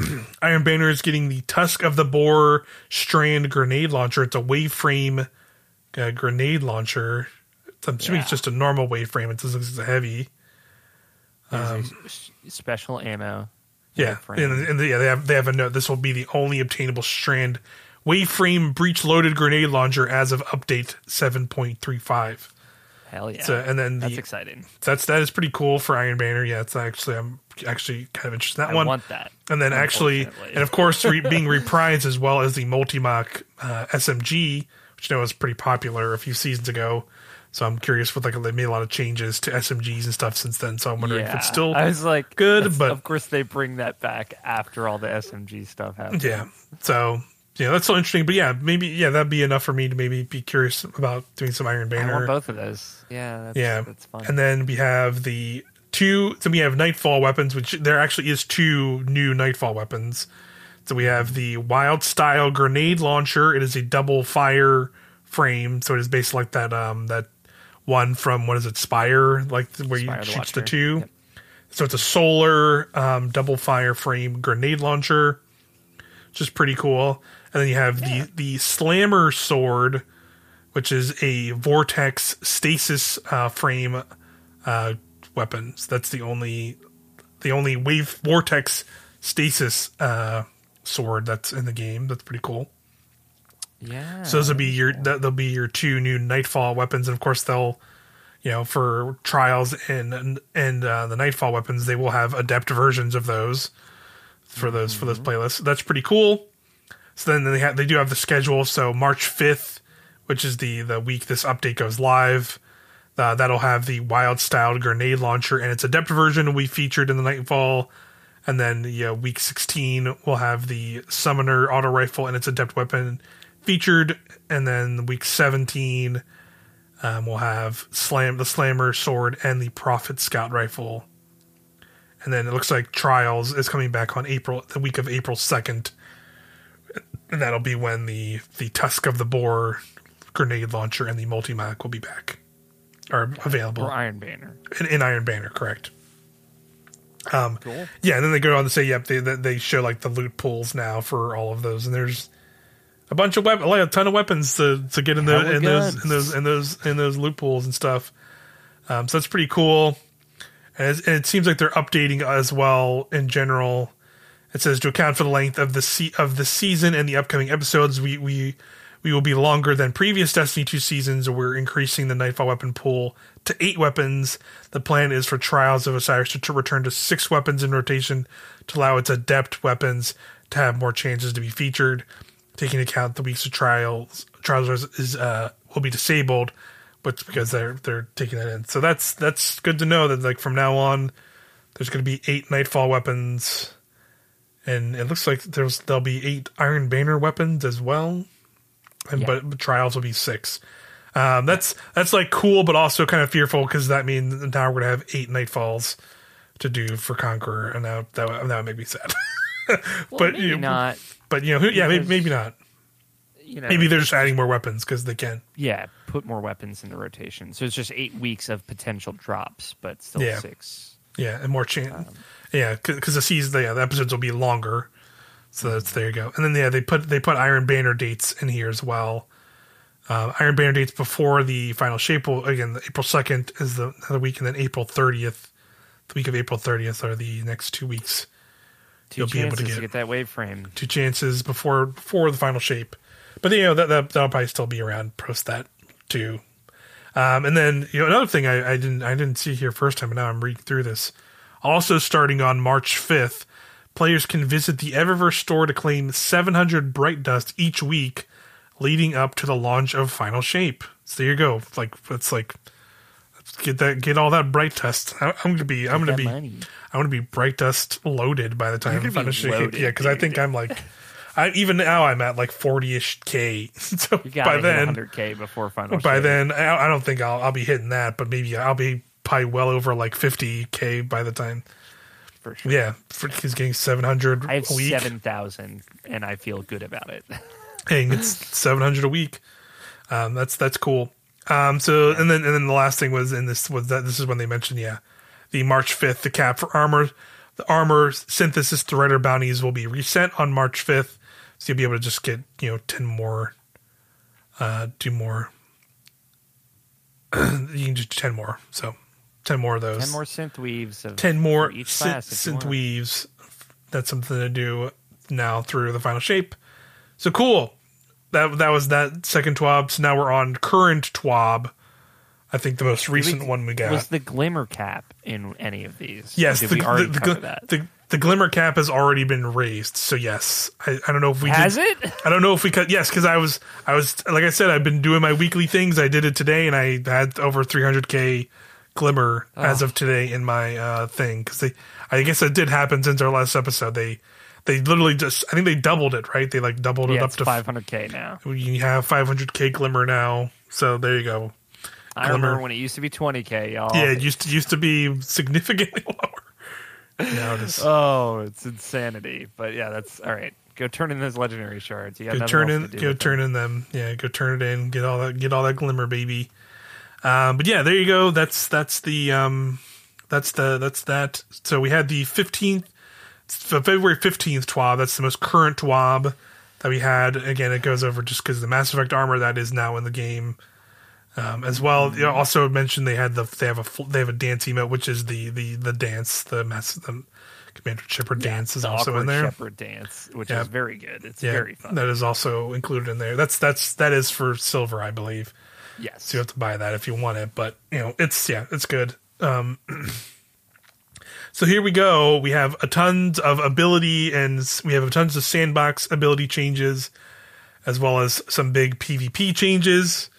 Iron Banner is getting the Tusk of the Boar Strand grenade launcher. It's a wave frame uh, grenade launcher. I'm assuming yeah. it's just a normal wave frame. It doesn't look heavy. Um, special ammo. Yeah, and, and, yeah, they have they have a note. This will be the only obtainable strand wave frame breech loaded grenade launcher as of update seven point three five. Hell yeah! So, and then the, that's exciting. That's that is pretty cool for Iron Banner. Yeah, it's actually I'm actually kind of interested in that one. I one. Want that? And then actually, and of course, re- being reprised as well as the Multi-Mach uh, SMG, which I know was pretty popular a few seasons ago. So I'm curious with like they made a lot of changes to SMGs and stuff since then. So I'm wondering yeah. if it's still I was like good, but of course they bring that back after all the SMG stuff happens. Yeah. So yeah, that's so interesting. But yeah, maybe yeah, that'd be enough for me to maybe be curious about doing some Iron Banner. I want both of those. Yeah, that's, yeah, that's fun. And then we have the two. So we have Nightfall weapons, which there actually is two new Nightfall weapons. So we have the Wild Style grenade launcher. It is a double fire frame, so it is basically like that um that one from what is it Spire, like where Spire you shoot the two. Yep. So it's a solar um, double fire frame grenade launcher, which is pretty cool. And then you have yeah. the the slammer sword, which is a vortex stasis uh, frame uh, weapon. So that's the only the only wave vortex stasis uh, sword that's in the game. That's pretty cool. Yeah. So those will be your that, they'll be your two new Nightfall weapons, and of course they'll, you know, for trials and and uh, the Nightfall weapons, they will have adept versions of those for those mm-hmm. for those mm-hmm. playlists. That's pretty cool. So then they have they do have the schedule. So March fifth, which is the the week this update goes live, uh, that'll have the wild styled grenade launcher and its adept version we featured in the Nightfall. And then yeah, week sixteen will have the summoner auto rifle and its adept weapon featured. And then week seventeen, um, we'll have slam the slammer sword and the prophet scout rifle. And then it looks like trials is coming back on April the week of April second and that'll be when the the Tusk of the Boar grenade launcher and the multi-mach will be back or available. Or Iron Banner. In, in Iron Banner, correct. Um, cool. Yeah, and then they go on to say, yep, they they show like the loot pools now for all of those, and there's a bunch of weapons, like a ton of weapons to to get in, the, in those in those in those in those loot pools and stuff. Um, so that's pretty cool, and, and it seems like they're updating as well in general it says to account for the length of the se- of the season and the upcoming episodes, we we we will be longer than previous Destiny 2 seasons. We're increasing the Nightfall weapon pool to eight weapons. The plan is for Trials of Osiris to, to return to six weapons in rotation to allow its adept weapons to have more chances to be featured. Taking account the weeks of trials, trials is uh, will be disabled, but because they're they're taking that in. So that's that's good to know that like from now on, there's going to be eight Nightfall weapons and it looks like there's there'll be eight Iron Banner weapons as well, and yeah. but, but, trials will be six. Um, that's that's like cool, but also kind of fearful because that means now we're gonna have eight Nightfalls to do for Conqueror, and that that, that would make me sad. well, but maybe you know, not. But you know, yeah, maybe, maybe not. You know, maybe they're just adding more weapons because they can. Yeah, put more weapons in the rotation. So it's just eight weeks of potential drops, but still Yeah. six. Yeah, and more chance. Yeah, because the season, yeah, the episodes will be longer. So that's there you go. And then yeah, they put they put Iron Banner dates in here as well. Uh, Iron Banner dates before the final shape will again April second is the the week, and then April thirtieth, the week of April thirtieth are the next two weeks. 2 You'll be able to to get- get, that wave frame. Two chances before before the final shape, but you know that, that that'll probably still be around post that too. Um, and then you know another thing I, I didn't I didn't see here first time, but now I'm reading through this. Also starting on March 5th, players can visit the Eververse store to claim 700 Bright Dust each week, leading up to the launch of Final Shape. So there you go. Like it's like let's get that get all that Bright Dust. I, I'm gonna be I'm gonna be money. I'm gonna be Bright Dust loaded by the time gonna be Final Shape. loaded, yeah, because I think I'm like. I, even now, I'm at like 40ish k. So You got by then, 100k before final. by shape. then, I, I don't think I'll I'll be hitting that, but maybe I'll be probably well over like 50k by the time. for sure. Yeah, for, he's getting 700 I have a week. seven thousand, and I feel good about it. Hey, it's 700 a week. Um, that's that's cool. Um, so and then and then the last thing was in this was that this is when they mentioned yeah, the March 5th the cap for armor, the armor synthesis threader bounties will be reset on March 5th, so you'll be able to just get you know 10 more, uh, do more. you can do 10 more, so 10 more of those. Ten more synth weaves of 10 more each synth, class. synth weaves. That's something to do now through the final shape. So cool. That that was that second TWAB. So now we're on current TWAB. I think the most recent one we got. Was the glimmer cap in any of these? yes, Did the, we already the, the, cover gl- that? the the glimmer cap has already been raised. So yes, I, I don't know if we Has did, it? I don't know if we cut. Yes, because I was I was like I said I've been doing my weekly things. I did it today, and I had over 300k glimmer as Oh. of today in my uh, thing because they. I guess it did happen since our last episode. They they literally just I think they doubled it right. They like doubled it up to 500k now. You have 500k glimmer now. So there you go. I Glimmer. remember when it used to be 20k, y'all. Yeah, it used to used to be significantly lower. Now it is. Oh, it's insanity. But yeah, that's all right. Go turn in those legendary shards. You got go turn in go turn them. in them yeah go turn it in get all that get all that glimmer baby um but yeah there you go that's that's the um that's the that's that so we had the 15th february 15th twab that's the most current twab that we had again it goes over just because the mass effect armor that is now in the game um, as well, you know, also mentioned they had the they have a they have a dance emote, which is the the the dance, the mass the Commander Shepard dance is also in there. Shepard dance, which Yeah. is very good. It's Yeah, very fun. that is also included in there. That's that's that is for silver, I believe. Yes. So you have to buy that if you want it, but you know, it's yeah, it's good. Um So here we go. We have a tons of ability and we have a tons of sandbox ability changes as well as some big PvP changes.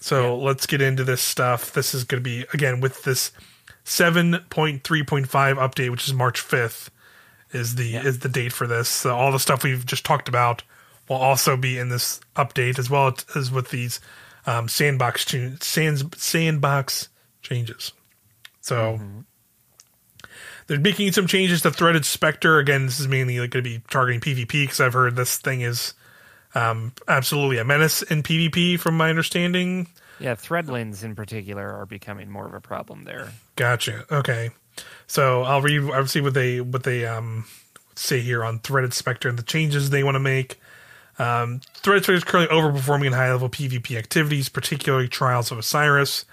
So let's get into this stuff. This is going to be again with this 7.3.5 update which is March 5th is the is the date for this. So all the stuff we've just talked about will also be in this update as well as with these um, sandbox tu- sands, sandbox changes. So they're making some changes to Threaded Spectre. Again, this is mainly going to be targeting PvP because I've heard this thing is um, absolutely a menace in PvP, from my understanding. Yeah, threadlins in particular are becoming more of a problem there. Gotcha. Okay. So I'll read. I'll see what they what they um say here on Threaded Spectre and the changes they want to make. Um, Threaded Spectre is currently overperforming in high level PvP activities, particularly Trials of Osiris.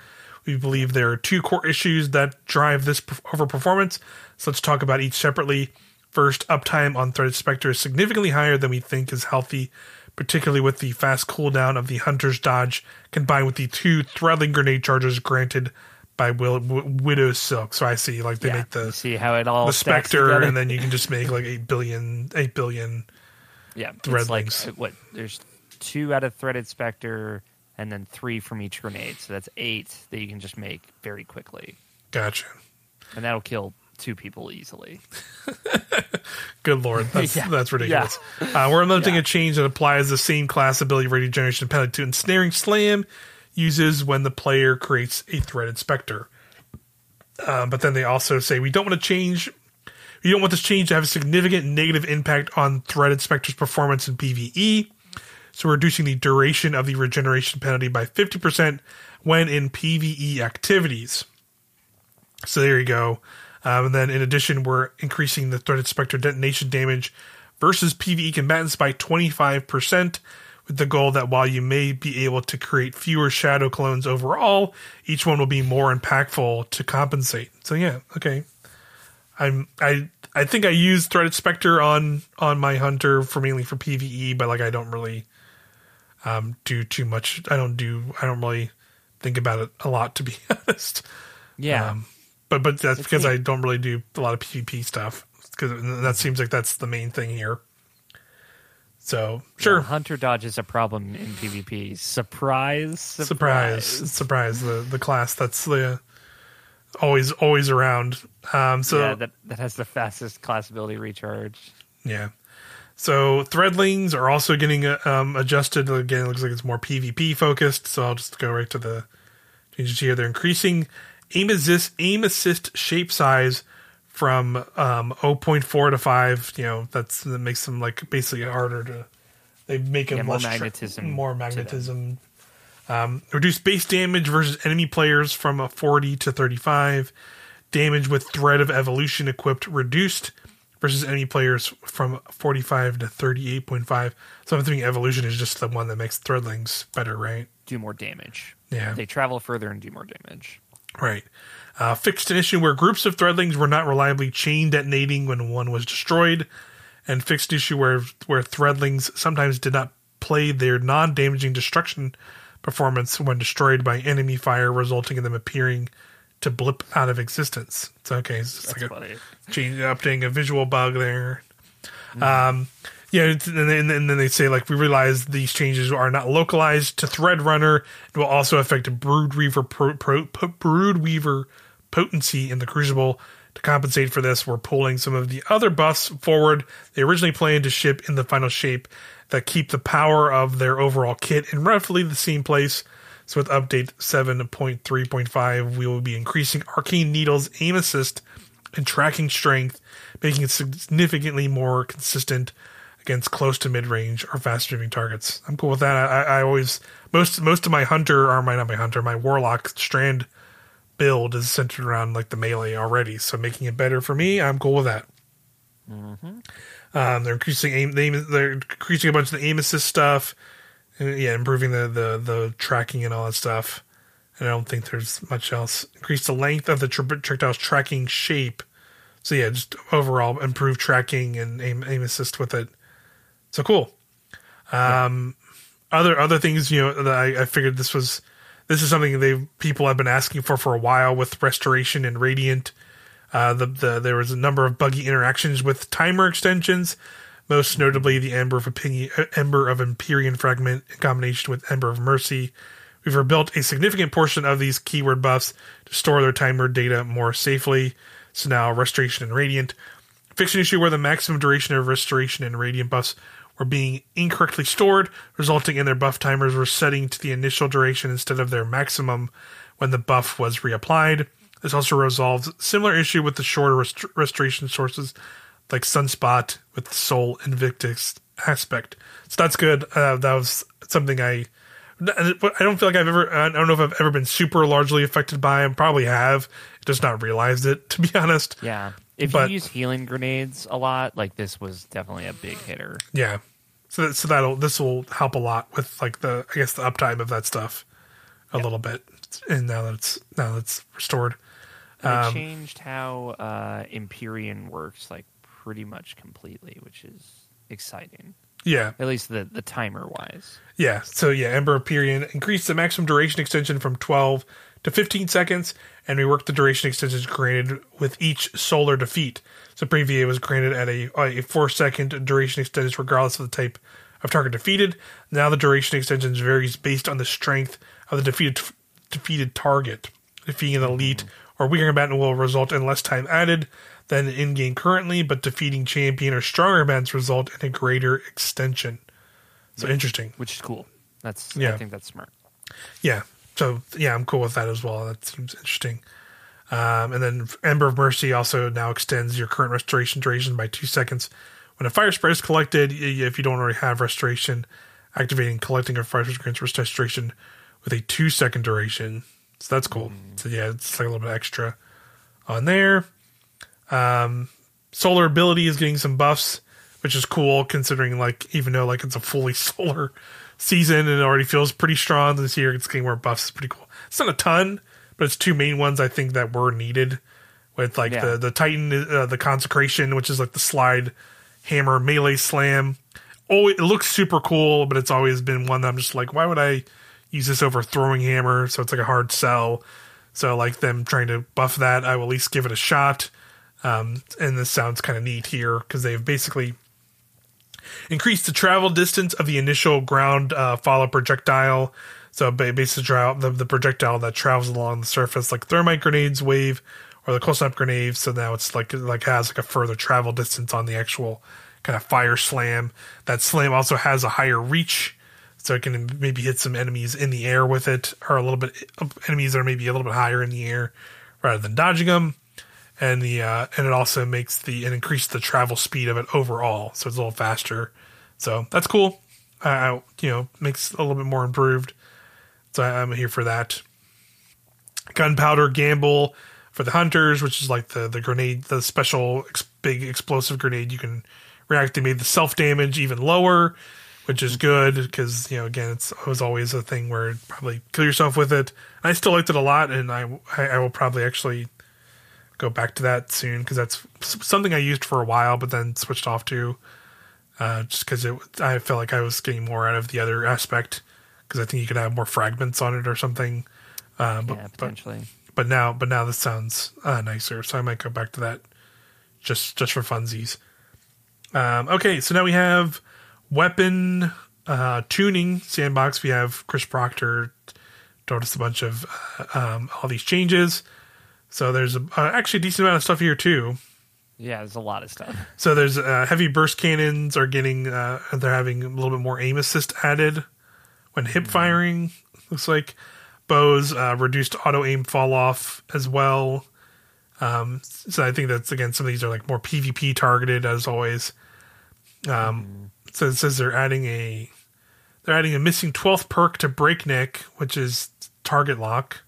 We believe there are two core issues that drive this overperformance. So let's talk about each separately. First, uptime on Threaded Spectre is significantly higher than we think is healthy, particularly with the fast cooldown of the Hunter's Dodge combined with the two Threadling Grenade charges granted by Will, w- Widow's Silk. So I see, like, they yeah, make the, see how it all the Spectre, and then you can just make like 8 billion, 8 billion. Yeah, it's like what? There's two out of threaded specter, and then three from each grenade. So that's eight that you can just make very quickly, Gotcha. and that'll kill two people easily. Good lord, that's Yeah. that's ridiculous. Uh, we're implementing Yeah. a change that applies the same class ability radio generation penalty to ensnaring slam uses when the player creates a threaded specter. Uh, but then they also say we don't want to change. We don't want this change to have a significant negative impact on threaded specter's performance in PVE. so we're reducing the duration of the regeneration penalty by 50% when in PvE activities. So there you go. Um, and then in addition, we're increasing the threaded specter detonation damage versus PvE combatants by 25%, with the goal that while you may be able to create fewer shadow clones overall, each one will be more impactful to compensate. So yeah, okay. I'm I I think I use threaded specter on on my hunter for mainly for PvE, but like I don't really um do too much. I don't do I don't really think about it a lot to be honest. Yeah. Um, but but that's It's because neat. I don't really do a lot of PvP stuff because that seems like that's the main thing here. So sure, hunter dodge is a problem in PvP. Surprise, surprise, surprise. surprise, the the class that's the always always around. Um, so yeah, that that has the fastest class ability recharge. Yeah. So threadlings are also getting uh, um, adjusted. Again, it looks like it's more PvP focused. So I'll just go right to the changes here. They're increasing aim assist, aim assist shape size from um, 0.4 to 5. You know, that's that makes them like basically harder to. They make them Yeah, more magnetism more magnetism. Um, reduce base damage versus enemy players from a 40 to 35. Damage with Thread of Evolution equipped reduced versus enemy players from 45 to 38.5. So I'm thinking Evolution is just the one that makes Threadlings better, right? Do more damage. Yeah. They travel further and do more damage. Right. Uh, fixed an issue where groups of threadlings were not reliably chain detonating when one was destroyed, and fixed issue where where threadlings sometimes did not play their non-damaging destruction performance when destroyed by enemy fire, resulting in them appearing to blip out of existence. It's okay. It's just That's like a funny. change, updating a visual bug there. Um, yeah, and then, and then they say like we realize these changes are not localized to Threadrunner. It will also affect Brood Weaver pro, pro, po- Brood Weaver potency in the Crucible. To compensate for this, we're pulling some of the other buffs forward. They originally planned to ship in the final shape that keep the power of their overall kit in roughly the same place. So with update 7.3.5, we will be increasing Arcane Needle's aim assist and tracking strength, making it significantly more consistent against close to mid range or fast moving targets. I'm cool with that. I, I always most most of my hunter or my not my hunter, my warlock strand build is centered around like the melee already. So making it better for me, I'm cool with that. Mm-hmm. Um, they're increasing aim. They, they're increasing a bunch of the aim assist stuff. And, yeah, improving the, the the tracking and all that stuff. And I don't think there's much else. Increase the length of the tri- projectile's tracking shape. So yeah, just overall improve tracking and aim aim assist with it. So cool. Um, other other things, you know, that I, I figured this was this is something they people have been asking for for a while with restoration and radiant. Uh, the, the there was a number of buggy interactions with timer extensions, most notably the Ember of Opinion, uh, Ember of Empyrean fragment in combination with Ember of Mercy. We've rebuilt a significant portion of these keyword buffs to store their timer data more safely. So now Restoration and Radiant. Fix an issue where the maximum duration of Restoration and Radiant buffs were being incorrectly stored, resulting in their buff timers resetting to the initial duration instead of their maximum when the buff was reapplied. This also resolves similar issue with the shorter rest- restoration sources like Sunspot with Sol Invictus aspect. So that's good. Uh, that was something I I don't feel like I've ever I don't know if I've ever been super largely affected by. I probably have, just not realized it to be honest. Yeah. If But- you use healing grenades a lot, like this was definitely a big hitter. Yeah. So that, so that'll this will help a lot with like the I guess the uptime of that stuff a little bit. And now that it's now that it's restored. Um, changed how uh, Empyrean works like pretty much completely, which is exciting. Yeah. At least the, the timer wise. Yeah. So yeah, Ember Period increased the maximum duration extension from 12 to 15 seconds, and we worked the duration extensions granted with each solar defeat. So Previa was granted at a, a four second duration extension regardless of the type of target defeated. Now the duration extensions varies based on the strength of the defeated defeated target. Defeating an elite or weaker combatant will result in less time added than in game currently, but defeating champion or stronger combatants result in a greater extension. So interesting. Which is cool. That's Yeah. I think that's smart. Yeah. So yeah, I'm cool with that as well. That seems interesting. Um, and then Ember of Mercy also now extends your current restoration duration by two seconds. When a Firesprite is collected, if you don't already have restoration, activating collecting a Firesprite grants restoration with a two second duration. So that's cool. So yeah, it's like a little bit extra on there. Um, solar ability is getting some buffs, which is cool considering like even though like it's a fully solar season and it already feels pretty strong this year, it's getting more buffs. It's pretty cool. It's not a ton, but it's two main ones I think that were needed with like Yeah. the the Titan, uh, the consecration, which is like the slide hammer melee slam. Oh, it looks super cool, but it's always been one that I'm just like, why would I use this over throwing hammer? So it's like a hard sell. So like them trying to buff that, I will at least give it a shot. Um, and this sounds kind of neat here because they've basically increased the travel distance of the initial ground uh, follow projectile. So basically, the, the projectile that travels along the surface, like thermite grenades, wave, or the close up grenades. So now it's like like has like a further travel distance on the actual kind of fire slam. That slam also has a higher reach, so it can maybe hit some enemies in the air with it, or a little bit enemies that are maybe a little bit higher in the air rather than dodging them. And the uh, and it also makes the and increase the travel speed of it overall, so it's a little faster. So that's cool. Uh, you know, makes a little bit more improved. So I'm here for that. Gunpowder gamble for the hunters, which is like the the grenade, the special ex- big explosive grenade. You can reactivate the self damage even lower, which is good because you know again it's it was always a thing where probably kill yourself with it. I still liked it a lot, and I I, I will probably actually go back to that soon because that's something I used for a while, but then switched off to uh, just because it I felt like I was getting more out of the other aspect because I think you could have more fragments on it or something. Uh, but, yeah, but potentially. but now but now this sounds uh, nicer, so I might go back to that just just for funsies. Um, okay, so now we have weapon uh, tuning sandbox. We have Chris Proctor told us a bunch of uh, um, all these changes. So there's a, uh, actually a decent amount of stuff here too. Yeah, there's a lot of stuff. So there's uh, heavy burst cannons are getting uh, they're having a little bit more aim assist added when hip firing. Looks like bows uh, reduced auto aim fall off as well. Um, so I think that's again some of these are like more PvP targeted as always. Um, so it says they're adding a they're adding a missing twelfth perk to breakneck, which is target lock.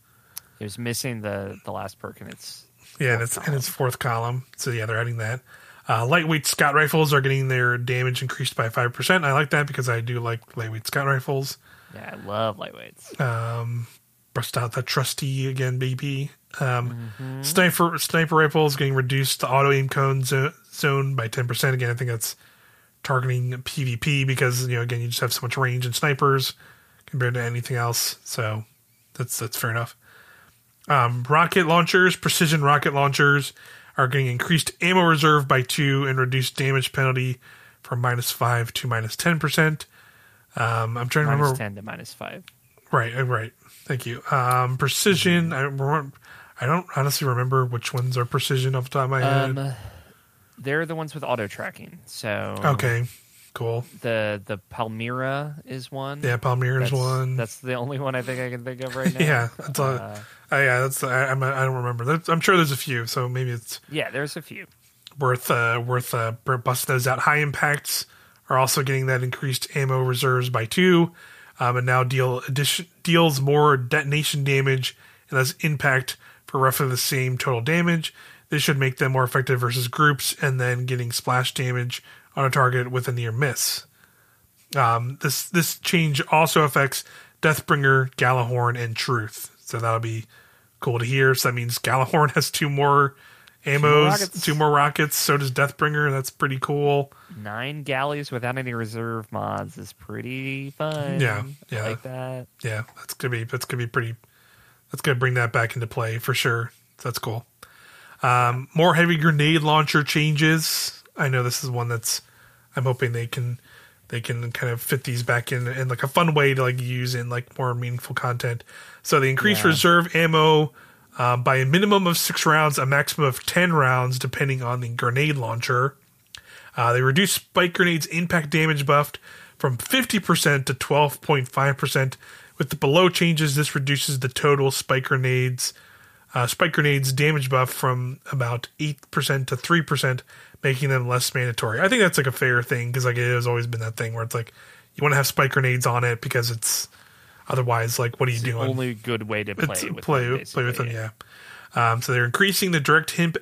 It was missing the the last perk, and it's Yeah, and it's in its fourth column. So yeah, they're adding that. Uh, lightweight scout rifles are getting their damage increased by five percent. I like that because I do like lightweight scout rifles. yeah, I love lightweights. Um, bust out that trusty again, baby. Um, Mm-hmm. Sniper sniper rifles getting reduced to auto aim cone zo- zone by ten percent. Again, I think that's targeting PvP because you know again you just have so much range and snipers compared to anything else. So that's that's fair enough. Um, rocket launchers, precision rocket launchers, are getting increased ammo reserve by two and reduced damage penalty from minus five to minus ten percent. Um, I'm trying to remember. ten to minus five. Right, uh, right. Thank you. Um, precision. I remember, I don't honestly remember which ones are precision off the top of my head. They're the ones with auto tracking. So okay, cool. the the Palmyra is one. Yeah, Palmyra's that's, one. That's the only one I think I can think of right now. yeah, that's all. Uh, uh, yeah, that's. I, I'm, I don't remember. That's, I'm sure there's a few, so maybe it's yeah, there's a few. worth uh, worth uh, busting those out. High impacts are also getting that increased ammo reserves by two, um, and now deal addition deals more detonation damage and less impact for roughly the same total damage. This should make them more effective versus groups, and then getting splash damage on a target with a near miss. Um, this this change also affects Deathbringer, Gjallarhorn, and Truth. So that'll be cool to hear. So that means Gjallarhorn has two more ammos, rockets. two more rockets. So does Deathbringer. That's pretty cool. Nine galleys without any reserve mods is pretty fun. Yeah, I yeah. like that. Yeah, that's gonna be that's gonna be pretty. That's gonna bring that back into play for sure. That's cool. Um, more heavy grenade launcher changes. I know this is one that's. I'm hoping they can they can kind of fit these back in in like a fun way to like use in like more meaningful content. So they increase Yeah. reserve ammo uh, by a minimum of six rounds, a maximum of ten rounds, depending on the grenade launcher. Uh, they reduce spike grenades impact damage buffed from 50% to 12.5%. With the below changes, this reduces the total spike grenades uh, spike grenades damage buff from about 8% to 3%, making them less mandatory. I think that's like a fair thing because like it has always been that thing where it's like you want to have spike grenades on it because it's otherwise like what are you The doing? only good way to play It's- with play them, play with them, basically. yeah. Um, so they're increasing the direct hit,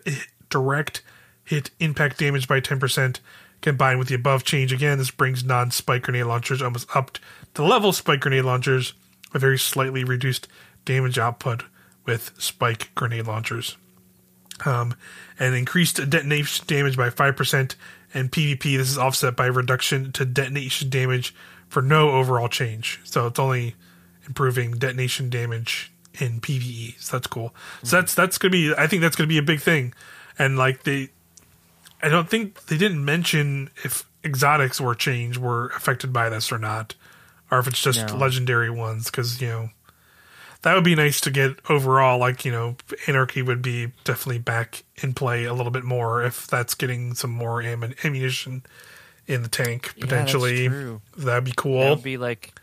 direct hit impact damage by ten percent. Combined with the above change again, this brings non-spike grenade launchers almost up to level spike grenade launchers, a very slightly reduced damage output with spike grenade launchers. Um, and increased detonation damage by five percent. And PvP, this is offset by reduction to detonation damage for no overall change. So it's only improving detonation damage in PVE. So that's cool. So that's that's gonna be. I think that's gonna be a big thing. And like they, I don't think they didn't mention if exotics were changed were affected by this or not, or if it's just No. legendary ones. Because you know that would be nice to get overall. Like you know, anarchy would be definitely back in play a little bit more if that's getting some more ammun- ammunition in the tank Yeah, that's potentially. true. That'd be cool. That would be like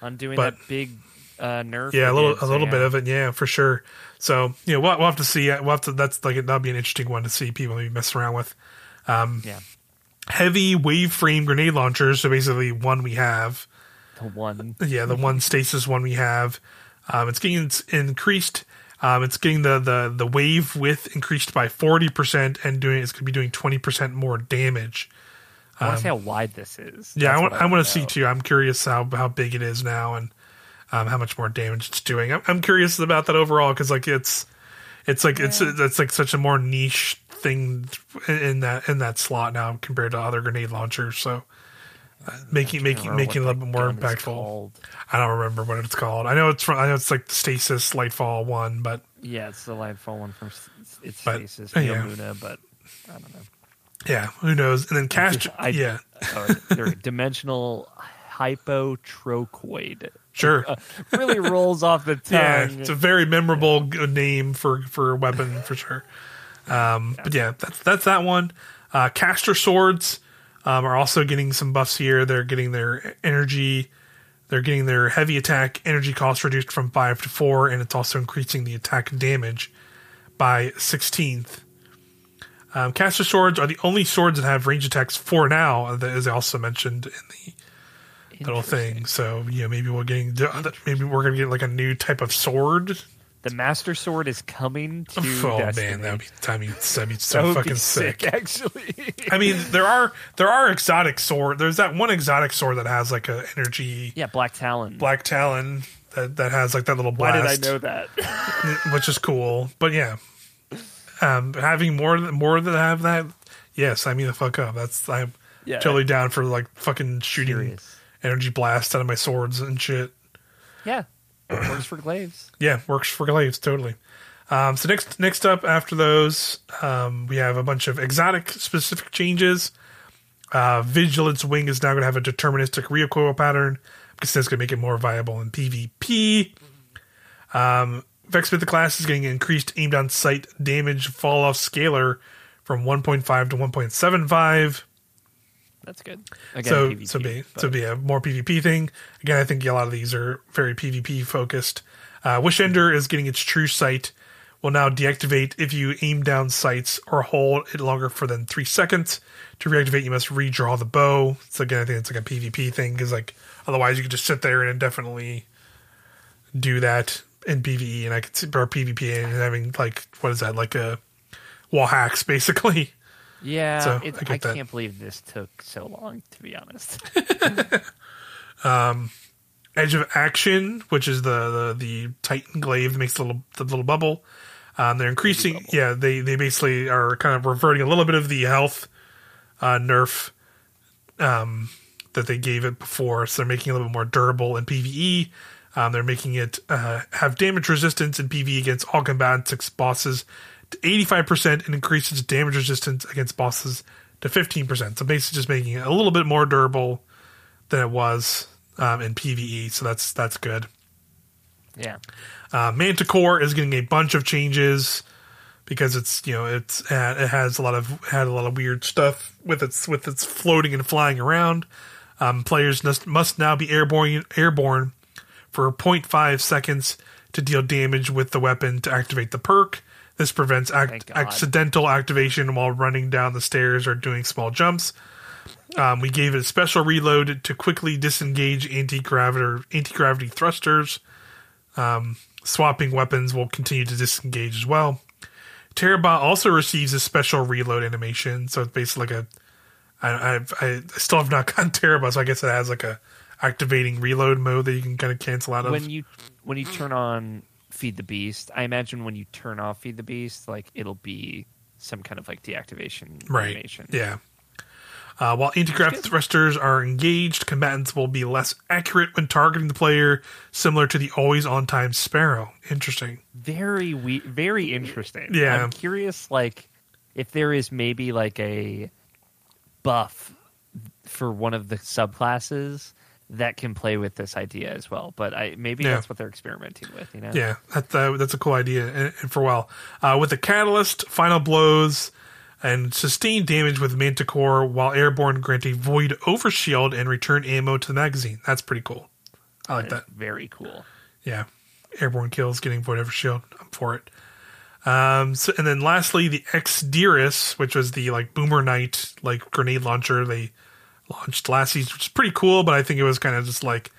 undoing But- that big uh, nerf. yeah, a little a little yeah. bit of it, yeah, for sure. So you know, we'll, we'll have to see. We'll have to. That's like that'll be an interesting one to see people maybe mess around with. um, Yeah, Heavy wave frame grenade launchers. So basically, one we have. The one. Yeah, the one stasis one we have. Um, it's getting it's increased. Um, it's getting the, the the wave width increased by forty percent, and doing it's going to be doing twenty percent more damage. I want to see how wide this is. Um, Yeah, That's I want I want to see too. I'm curious how how big it is now and um, how much more damage it's doing. I'm, I'm curious about that overall because like it's it's like it's it's like such a more niche thing in- that in that slot now compared to other grenade launchers. So making making making it a little bit more impactful. I don't remember what it's called. I know it's from I know it's like Stasis Lightfall one, but Yeah, it's the Lightfall one from it's But, Stasis, yeah. Luna, but I don't know. yeah, who knows? And then cast yeah, dimensional hypotrochoid. sure. Uh, really rolls off the Yeah, tongue. it's a very memorable g- name for for a weapon for sure. Um, But yeah, that's that's that one. Uh, caster swords um, are also getting some buffs here. They're getting their energy. They're getting their heavy attack energy cost reduced from five to four, and it's also increasing the attack damage by sixteenth. Um, caster swords are the only swords that have range attacks for now, that is also mentioned in the little thing. So yeah, maybe we're getting maybe we're gonna get like a new type of sword. The Master Sword is coming to oh Destiny. man, that would be be, that'd be That so fucking be sick. Actually, I mean, there are there are exotic sword. There's that one exotic sword that has like a energy yeah, Black Talon. black talon that that has like that little blast. Why did I know that? which is cool. But yeah, um, having more more than have that, yes, I mean the fuck up. That's I'm Yeah. totally down for like fucking shooting Curious. energy blast out of my swords and shit. yeah, works for glaives. Yeah, works for glaives totally. Um, so next next up after those, um, we have a bunch of exotic specific changes. Uh, Vigilance Wing is now going to have a deterministic recoil pattern because that's going to make it more viable in PvP. Um, Vex Mythoclast is getting increased aimed on sight damage fall off scalar from 1.5 to 1.75. That's good. Again, so PvP, so be but- so be a more PvP thing. Again, I think a lot of these are very PvP focused. Uh, Wish Ender is getting its true sight. Will now deactivate if you aim down sights or hold it longer for than three seconds. To reactivate, you must redraw the bow. So again, I think it's like a PvP thing because like otherwise you could just sit there and indefinitely do that in PvE, and I could see or PvP and having like what is that like a wall hacks basically. Yeah, So, it, I I, can't believe this took so long. To be honest, Edge of Action, which is the the, the Titan glaive that makes the little the little bubble. Um, they're increasing. Yeah, they they basically are kind of reverting a little bit of the health uh, nerf um, that they gave it before. So they're making it a little bit more durable in PVE. Um, they're making it uh, have damage resistance in PvE against all combatants, six bosses 85% and increases damage resistance against bosses to 15%. So basically just making it a little bit more durable than it was um, in PVE. So that's that's good. yeah, Uh, Manticore is getting a bunch of changes because it's you know it's uh, it has a lot of had a lot of weird stuff with its with its floating and flying around. Um, players must, must now be airborne airborne for 0.5 seconds to deal damage with the weapon to activate the perk. This prevents act- accidental activation while running down the stairs or doing small jumps. Um, we gave it a special reload to quickly disengage anti gravity anti gravity thrusters. Um, swapping weapons will continue to disengage as well. Tarrabah also receives a special reload animation, so it's basically like a. I, I've, I still have not gotten Tarrabah, so I guess it has like a activating reload mode that you can kind of cancel out of. When you when you turn on Feed the Beast, I imagine when you turn off Feed the Beast, like it'll be some kind of like deactivation right. animation. Yeah. Uh, while anti-gravity thrusters are engaged, combatants will be less accurate when targeting the player, similar to the always-on time Sparrow. Interesting. Very we- very interesting. Yeah. I'm curious, like if there is maybe like a buff for one of the subclasses that can play with this idea as well. But I maybe Yeah. that's what they're experimenting with. You know. Yeah, that, uh, that's a cool idea, and, and for a while. Uh, with the catalyst, final blows, and sustained damage with Manticore while airborne grant a void overshield and return ammo to the magazine. That's pretty cool. I like that. Very cool. Yeah, airborne kills, getting void overshield. I'm for it. Um, so, and then lastly, the Ex Diris, which was the like Boomer Knight like grenade launcher they launched last season, which is pretty cool. But I think it was kind of just like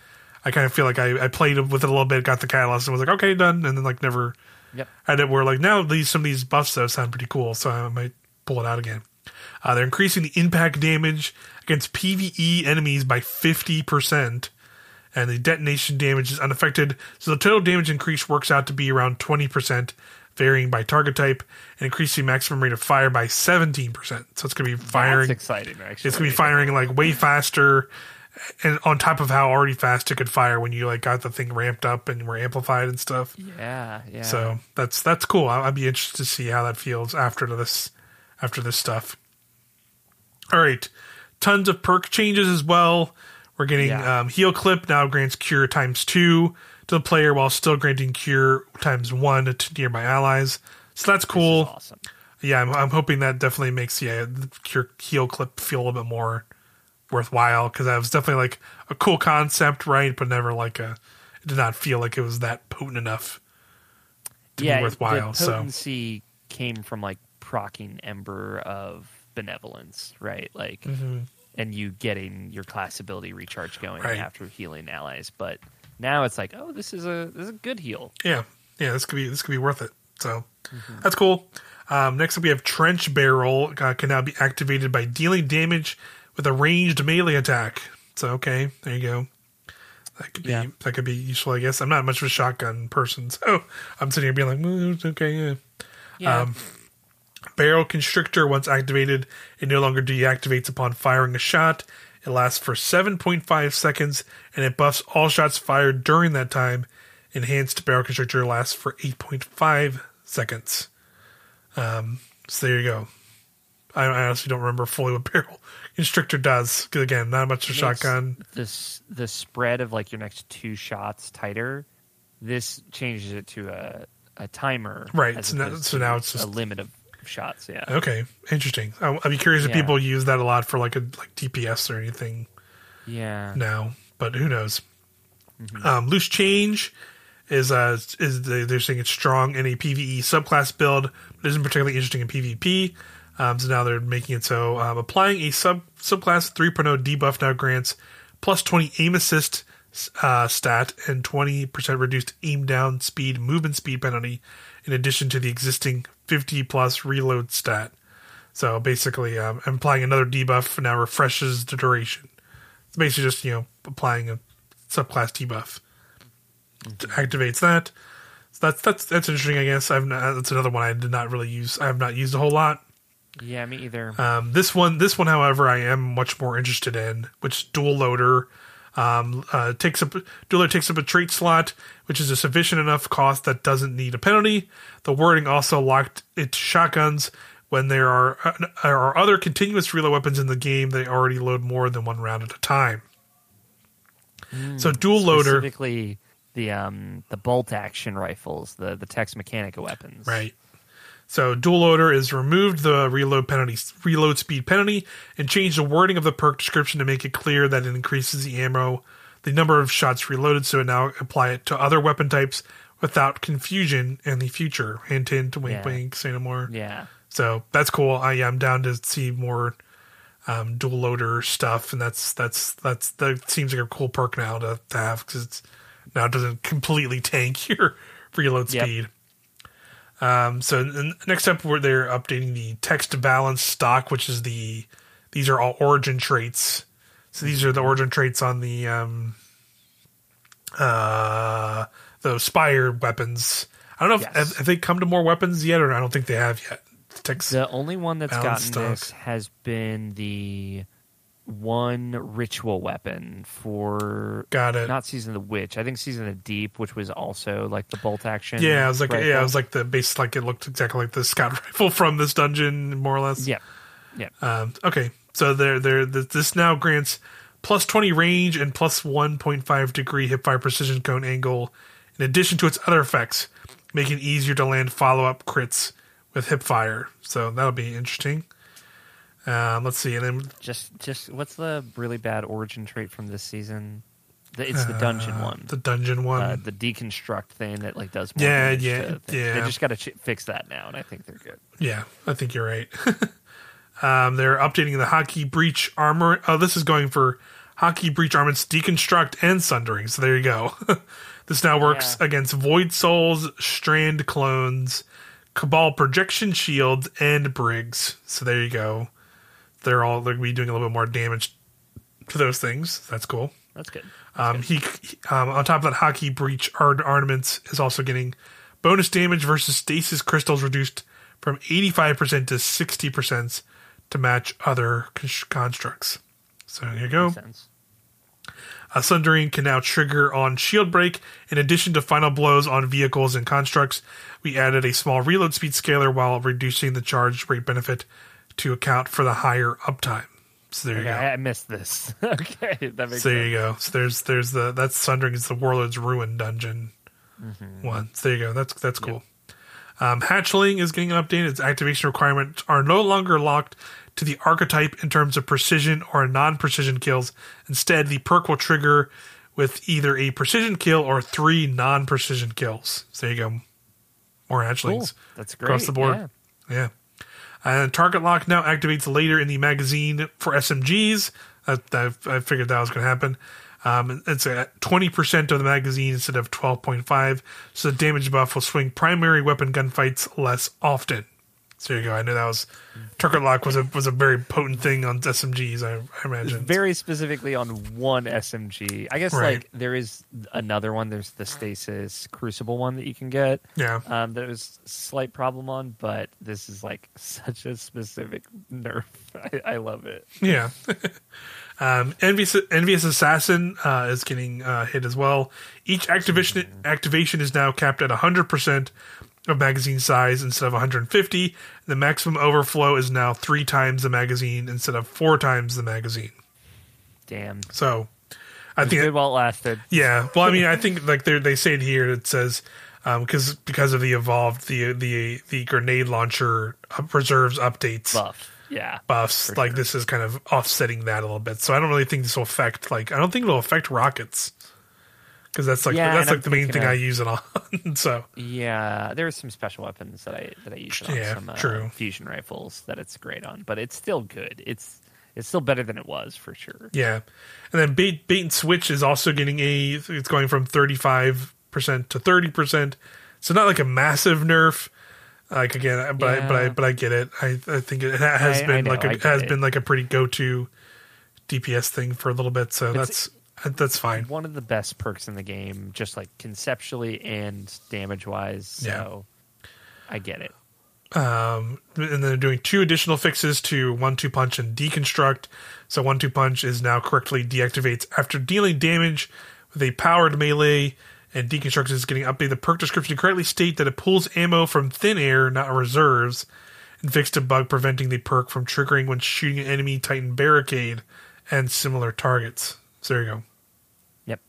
I kind of feel like I, I played with it a little bit, got the catalyst, and was like, okay, done, and then like never Yep. had it where like now these some of these buffs though sound pretty cool, so I might pull it out again. Uh, they're increasing the impact damage against PVE enemies by fifty percent, and the detonation damage is unaffected. So the total damage increase works out to be around twenty percent, varying by target type, and increasing maximum rate of fire by seventeen percent. So it's going to be firing. That's exciting. Actually, It's gonna be firing like way faster, and on top of how already fast it could fire when you like got the thing ramped up and were amplified and stuff. Yeah, yeah. So that's that's cool. I'd be interested to see how that feels after this after this stuff. All right, tons of perk changes as well. We're getting Yeah. um, heal clip now grants cure times two to the player while still granting cure times one to nearby allies. So that's cool. awesome. Yeah, I'm, I'm hoping that definitely makes yeah the cure heal clip feel a little bit more worthwhile because that was definitely like a cool concept, right? But never like a it did not feel like it was that potent enough to yeah, be worthwhile. So the So potency came from like procking Ember of Benevolence, right? Like, and you getting your class ability recharge going Mm-hmm. Right. after healing allies. But now it's like, oh, this is a this is a good heal. yeah, yeah, this could be this could be worth it. So that's cool. Um, next up, we have Trench Barrel uh, can now be activated by dealing damage with a ranged melee attack. So okay, there you go. That could be Yeah. that could be useful, I guess. I'm not much of a shotgun person, so I'm sitting here being like, "Mm, okay, yeah. Yeah, Um, Barrel Constrictor, once activated, it no longer deactivates upon firing a shot. It lasts for 7.5 seconds, and it buffs all shots fired during that time. Enhanced Barrel Constrictor lasts for 8.5 seconds. Um, so there you go. I, I honestly don't remember fully what Barrel Constrictor does. again, not much of shotgun. This the spread of like your next two shots tighter. This changes it to a a timer, Right, so now- so now it's just- a limit of shots. Yeah, Okay, interesting. I, I'd be curious if Yeah. people use that a lot for like a like DPS or anything. yeah. now, but who knows? Mm-hmm. Um, Loose Change is uh is the, they're saying it's strong in a PVE subclass build, but isn't particularly interesting in PvP. Um, so now they're making it so um, applying a sub subclass 3.0 debuff now grants plus 20 aim assist uh, stat and 20% reduced aim down speed movement speed penalty in addition to the existing 50 plus reload stat. So basically, um, applying another debuff now refreshes the duration. It's basically just you know applying a subclass debuff activates that. So that's that's that's interesting. I guess I've not, that's another one I did not really use. I have not used a whole lot. Yeah, me either. Um, this one, this one, however, I am much more interested in, which dual loader um, uh, takes up dual loader takes up a trait slot, which is a sufficient enough cost that doesn't need a penalty. The wording also locked its shotguns. When there are uh, are other continuous reload weapons in the game, they already load more than one round at a time. so dual loader, Specifically, the um the bolt action rifles, the the Tex Mechanica weapons. Right. So dual loader is removed the reload penalty, reload speed penalty, and changed the wording of the perk description to make it clear that it increases the ammo, the number of shots reloaded. So it now apply it to other weapon types without confusion in the future. Hint, hint, wink, Yeah. wink, say no more. Yeah. So that's cool. I am down to see more um, dual loader stuff, and that's that's that's that seems like a cool perk now to, to have because it's now it doesn't completely tank your reload Yep. Um, so next up, where they're updating the Tex balance stock, which is the these are all origin traits. So these are the origin traits on the um, uh, the Spire weapons. I don't know if Yes. have, have they come to more weapons yet, or I don't think they have yet. Tex, The only one that's gotten this has been the one ritual weapon for got it. not season of the witch. I think season of the deep, which was also like the bolt action. yeah, I was like, yeah, rifle. I was like the base, like it looked exactly like the scout rifle from this dungeon, more or less. yeah, yeah. Um, okay, so there, there. This now grants plus twenty range and plus one point five degree hipfire precision cone angle, in addition to its other effects, making it easier to land follow up crits with hipfire. So that'll be interesting. Um, let's see, and then Just, just what's the really bad origin trait from this season? The, it's the dungeon uh, one. the dungeon one. uh, the deconstruct thing that like does more Yeah, yeah, yeah. They just got to ch- fix that now, and I think they're good. Yeah, I think you're right. um, they're updating the Häkke breach armor. Oh, this is going for Häkke breach armaments deconstruct and sundering. So there you go. this now works Yeah. against void souls, strand clones, cabal projection shields, and brigs. So there you go. They're all they're gonna be doing a little bit more damage to those things. That's cool. That's good. Um, he um, on top of that, Häkke breach art ornaments is also getting bonus damage versus stasis crystals reduced from eighty five percent to sixty percent to match other constructs. So here you go. Makes sense. A Sundering can now trigger on shield break. In addition to final blows on vehicles and constructs, we added a small reload speed scaler while reducing the charge rate benefit to account for the higher uptime. So there you go. I, missed this. okay, that makes So there you go. So there's there's the that's Sundering is the Warlord's Ruin dungeon Mm-hmm. one. So there you go. That's that's cool. Um, Hatchling is getting an update. Its activation requirements are no longer locked to the archetype in terms of precision or non-precision kills. Instead, the perk will trigger with either a precision kill or three non-precision kills. So there you go. More hatchlings Cool. That's great. across the board. Yeah. Yeah. And target lock now activates later in the magazine for SMGs. I, I, I figured that was going to happen. Um, it's at 20% of the magazine instead of 12.5. So the damage buff will swing primary weapon gunfights less often. So there you go. I knew that was target lock was a was a very potent thing on SMGs. I, I imagine. Very specifically on one SMG. I guess Right. like there is another one. There's the Stasis Crucible one that you can get. yeah. Um, that was a slight problem on, but this is like such a specific nerf. I, I love it. Yeah. um, Envious, Envious Assassin uh, is getting uh, hit as well. Each activation activation is now capped at 100% of magazine size instead of 150. The maximum overflow is now three times the magazine instead of four times the magazine. Damn. So, I think Good while it lasted. yeah. Well, I mean, I think like they they say it here. It says because because of the evolved the the the grenade launcher uh, reserves updates Buff. Yeah. buffs. Like sure. this is kind of offsetting that a little bit. So I don't really think this will affect. Like I don't think it'll affect rockets because that's like Yeah, that's like I'm the main thing I use it on. so Yeah, there are some special weapons that I that I use on Yeah, some uh, true. fusion rifles that it's great on, but it's still good. It's it's still better than it was for sure. yeah, and then bait bait and switch is also getting a. It's going from thirty five percent to thirty percent. So not like a massive nerf. Like again, but I, but I but I get it. I I think it has I- I been know, like a I has it. been like a pretty go to DPS thing for a little bit. So It's- that's that's fine. One of the best perks in the game, just like conceptually and damage wise. Yeah. So I get it. um, and then they're doing two additional fixes to one two punch and deconstruct. So one two punch is now correctly deactivates after dealing damage with a powered melee, and deconstruct is getting updated. The perk description correctly state that it pulls ammo from thin air, not reserves, and fixed a bug preventing the perk from triggering when shooting an enemy Titan barricade and similar targets. So there you go.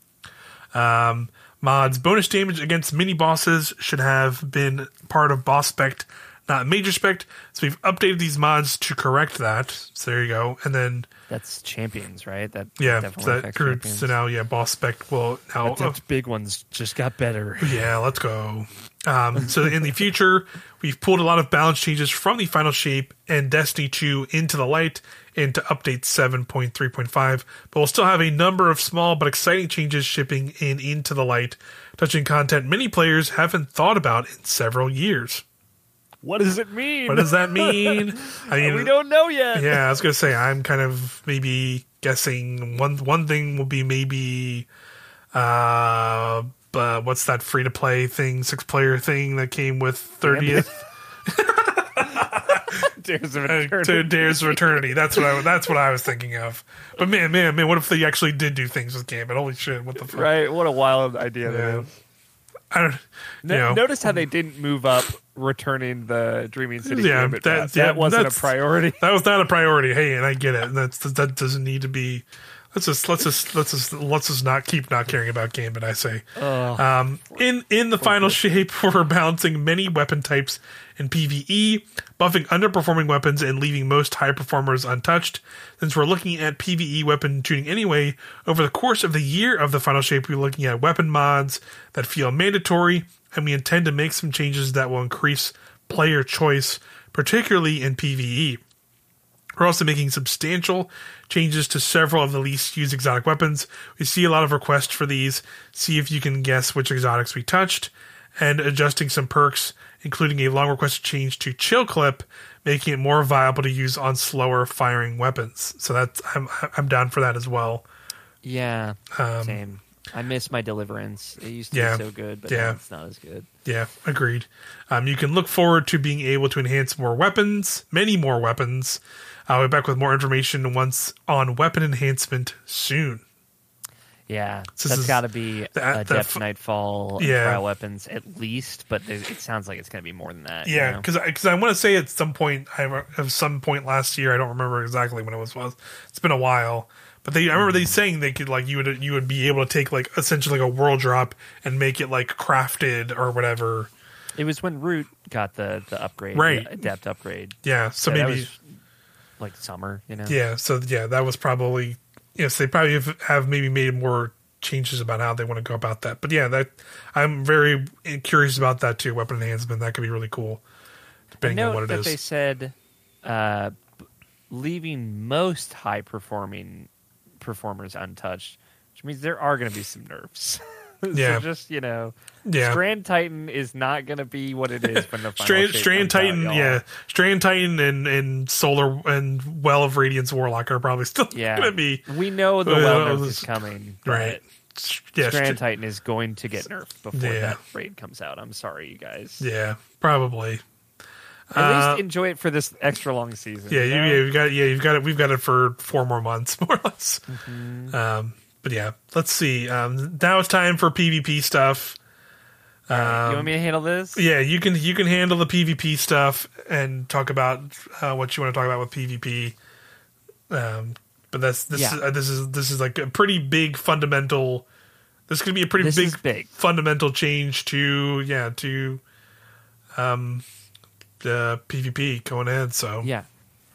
Yep. Mods bonus damage against mini bosses should have been part of boss spec not major spec. So we've updated these mods to correct that. So there you go. And then That's champions, right? That yeah, definitely that champions. so now yeah, boss spec will now those big ones just got better. yeah, let's go. Um, so in the future, we've pulled a lot of balance changes from the final shape and Destiny 2 into the light into update 7.3.5, but we'll still have a number of small but exciting changes shipping in into the light, touching content many players haven't thought about in several years. What does it mean? What does that mean? I mean, we don't know yet. yeah, I was gonna say I'm kind of maybe guessing one one thing will be maybe uh, uh what's that free to play thing six player thing that came with thirtieth Dares of uh, Eternity. to Dares of Eternity. That's what I that's what I was thinking of. But man, man, man, what if they actually did do things with Gambit? Holy shit! What the fuck? Right? What a wild idea that Yeah. is. I don't. No- know, Notice how they didn't move up returning the Dreaming City Yeah, Gambit that- yeah, that wasn't a priority. that was not a priority. Hey, and I get it. That's that doesn't need to be. Let's just let's just let's just let's just not keep not caring about Gambit. I say. Um, in in the final shape, we're balancing many weapon types in PVE, buffing underperforming weapons and leaving most high performers untouched. Since we're looking at PVE weapon tuning anyway, over the course of the year of the final shape, we're looking at weapon mods that feel mandatory, and we intend to make some changes that will increase player choice, particularly in PVE. We're also making substantial changes to several of the least used exotic weapons. We see a lot of requests for these. See if you can guess which exotics we touched, and adjusting some perks, including a long requested change to chill clip, making it more viable to use on slower firing weapons. So that's I'm I'm down for that as well. Yeah, Um, same. I miss my Deliverance. It used to Yeah, be so good, but yeah. it's not as good. Yeah, agreed. Um, you can look forward to being able to enhance more weapons, many more weapons. I'll be back with more information once on weapon enhancement soon. Yeah, This that's got to be that- Adept Nightfall Yeah. trial weapons at least, but it sounds like it's going to be more than that. you Yeah, know? because because I, want to say at some point, I at some point last year, I don't remember exactly when it was. Was it's been a while, but they I remember Mm-hmm. they saying they could like you would you would be able to take like essentially like a world drop and make it like crafted or whatever. it was when Root got the the upgrade, Right. the Adept upgrade. Yeah, so that maybe like summer, you know. yeah, so yeah, that was probably yes. They probably have, have maybe made more changes about how they want to go about that. But yeah, that I'm very curious about that too. Weapon enhancement that could be really cool, depending on what it that is. they said uh, leaving most high performing performers untouched, which means there are going to be some nerfs. Yeah. so just you know, Yeah. Strand Titan is not going to be what it is when the final Strand, Strand comes out, Titan, yeah, Strand Titan and and Solar and Well of Radiance Warlock are probably still yeah. gonna be We know the Uh, well nerf is coming, right. Yeah, Strand Titan is going to get nerfed before Yeah. that raid comes out. I'm sorry, you guys. yeah, probably. At Uh, least enjoy it for this extra long season. Yeah, you you, know? yeah, you've got yeah, you've got it. We've got it for four more months, more or less. Mm-hmm. Um, but yeah, let's see. Um, now it's time for PvP stuff. you want me to handle this? Yeah, you can you can handle the PvP stuff and talk about uh, what you want to talk about with PvP. Um, but that's this Yeah. is, uh, this is this is like a pretty big fundamental. This could be a pretty big, big. fundamental change to yeah to um the PvP going ahead. So Yeah.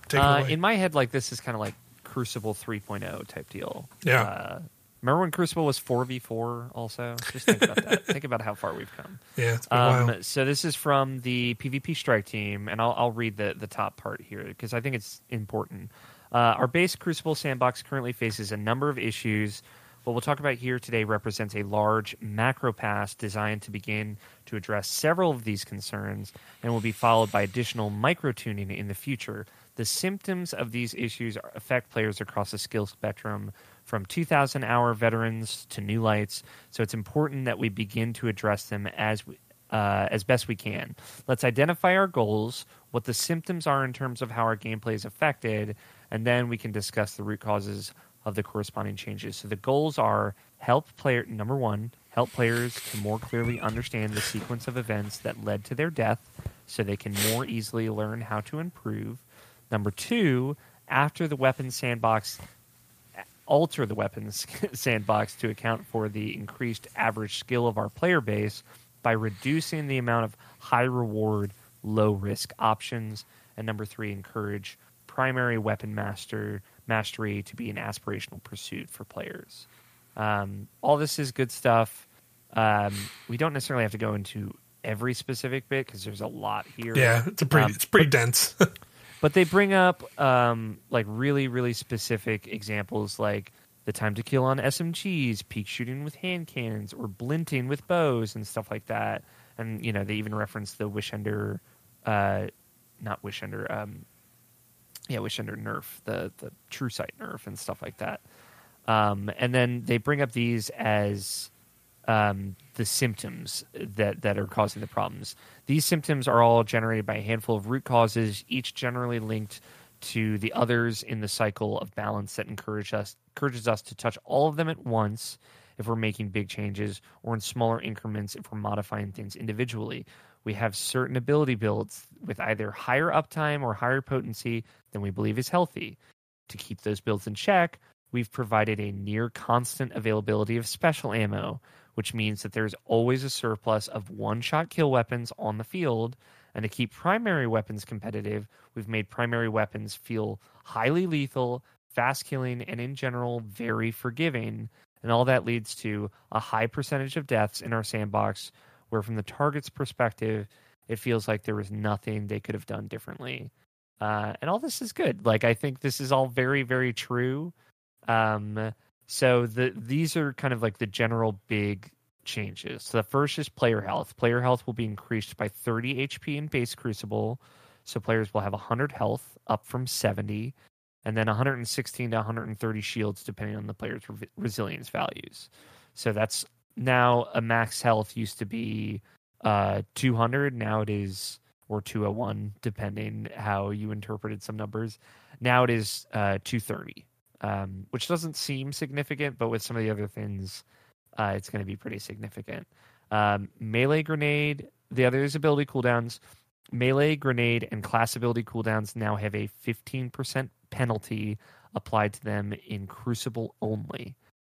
take it Uh, in my head, like this is kind of like Crucible 3.0 type deal. Yeah. Remember when Crucible was 4v4 also? Just think about that. think about how far we've come. yeah, it's been a while. Um, so this is from the PvP Strike team, and I'll, I'll read the, the top part here because I think it's important. Uh, our base Crucible sandbox currently faces a number of issues. What we'll talk about here today represents a large macro pass designed to begin to address several of these concerns and will be followed by additional micro tuning in the future. The symptoms of these issues affect players across the skill spectrum from 2,000 hour veterans to new lights, so it's important that we begin to address them as we, uh, as best we can. Let's identify our goals, what the symptoms are in terms of how our gameplay is affected, and then we can discuss the root causes of the corresponding changes. So the goals are help player number one, help players to more clearly understand the sequence of events that led to their death, so they can more easily learn how to improve. Number two, after the weapon sandbox alter the weapons sandbox to account for the increased average skill of our player base by reducing the amount of high reward low risk options. And number three, encourage primary weapon master mastery to be an aspirational pursuit for players. Um, all this is good stuff. Um, we don't necessarily have to go into every specific bit because there's a lot here. Yeah, it's a pretty Um, it's pretty dense. But they bring up um, like really, really specific examples, like the time to kill on SMGs, peak shooting with hand cannons, or blinting with bows and stuff like that. And you know, they even reference the Wishender, uh, not Wishender, um, yeah, Wishender nerf, the the True Sight nerf and stuff like that. Um, and then they bring up these as um, the symptoms that, that are causing the problems. These symptoms are all generated by a handful of root causes, each generally linked to the others in the cycle of balance that encourage us encourages us to touch all of them at once if we're making big changes, or in smaller increments if we're modifying things individually. We have certain ability builds with either higher uptime or higher potency than we believe is healthy. To keep those builds in check, we've provided a near constant availability of special ammo, which means that there's always a surplus of one shot kill weapons on the field. And to keep primary weapons competitive, we've made primary weapons feel highly lethal, fast killing, and in general, very forgiving. And all that leads to a high percentage of deaths in our sandbox, where from the target's perspective, it feels like there was nothing they could have done differently. Uh, and all this is good. Like, I think this is all very, very true. Um, so the these are kind of like the general big changes. So the first is player health. Player health will be increased by 30 HP in base Crucible, so players will have 100 health up from 70, and then 116 to 130 shields depending on the player's re- resilience values. So that's now a max health used to be uh, 200. Now it is or 201 depending how you interpreted some numbers. Now it is uh, 230 um, which doesn't seem significant, but with some of the other things, uh, it's going to be pretty significant. Um, melee grenade, the other ability cooldowns, melee grenade and class ability cooldowns now have a 15% penalty applied to them in Crucible only.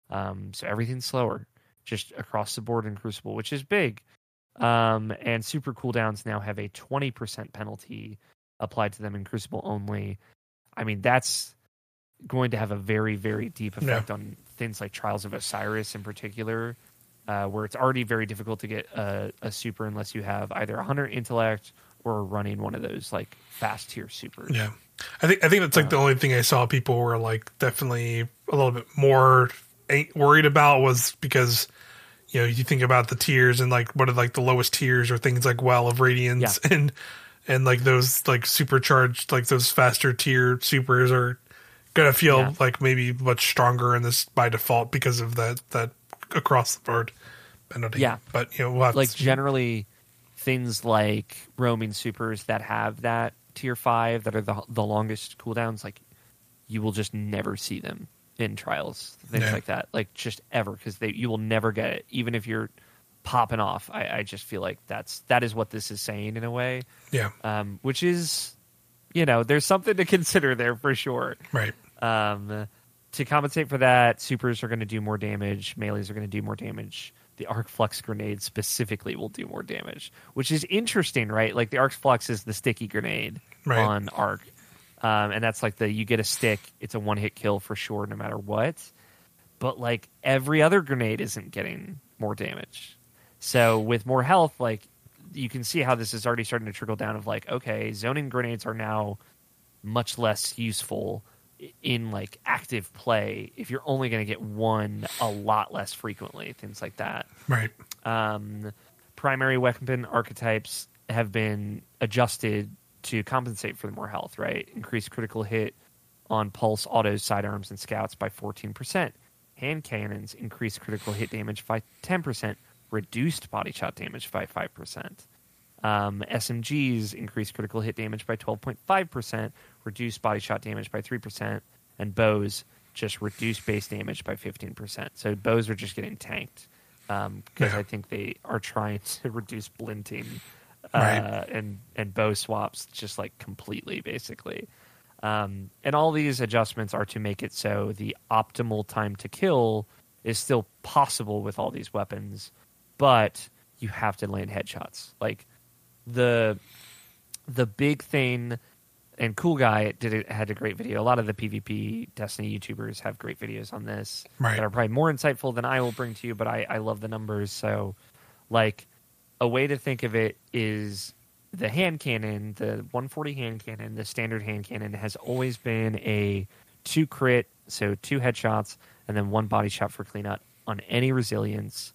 Um, so everything's slower, just across the board in Crucible, which is big. Um, and super cooldowns now have a 20% penalty applied to them in Crucible only. I mean, that's going to have a very, very deep effect on things like Trials of Osiris in particular, uh, where it's already very difficult to get a, a super unless you have either 100 intellect or running one of those like fast tier supers. yeah, I think I think that's like the only thing I saw people were like definitely a little bit more ain't worried about was because you know you think about the tiers and like what are like the lowest tiers or things like Well of Radiance and and like those like supercharged like those faster tier supers are gonna feel Yeah. like maybe much stronger in this by default because of that that across the board penalty. Yeah. but you know we'll like generally things like roaming supers that have that tier five that are the the longest cooldowns like you will just never see them in trials things Yeah. like that like just ever because they you will never get it even if you're popping off I, I just feel like that's that is what this is saying in a way yeah um, which is you know there's something to consider there for sure right um, to compensate for that, supers are going to do more damage. Melees are going to do more damage. The arc flux grenade specifically will do more damage, which is interesting, right? Like the arc flux is the sticky grenade Right. on arc, um, and that's like the you get a stick, it's a one hit kill for sure, no matter what. But like every other grenade isn't getting more damage. So with more health, like you can see how this is already starting to trickle down. Of like, okay, zoning grenades are now much less useful in like active play if you're only going to get one a lot less frequently things like that. Right. Um, primary weapon archetypes have been adjusted to compensate for the more health right? Increase critical hit on pulse autos sidearms and scouts by 14% hand cannons increase critical hit damage by 10% reduced body shot damage by 5% um, SMGs increase critical hit damage by 12.5%, reduced body shot damage by 3%, and bows just reduce base damage by 15%. So bows are just getting tanked because Yeah. I think they are trying to reduce blinting uh, Right. and, and bow swaps just like completely, basically. Um, and all these adjustments are to make it so the optimal time to kill is still possible with all these weapons, but you have to land headshots. Like the the big thing and cool guy did it had a great video. A lot of the PvP Destiny YouTubers have great videos on this Right. that are probably more insightful than I will bring to you. But I, I love the numbers. So, like, a way to think of it is the hand cannon, the 140 hand cannon, the standard hand cannon has always been a two crit, so two headshots, and then one body shot for clean cleanup on any resilience.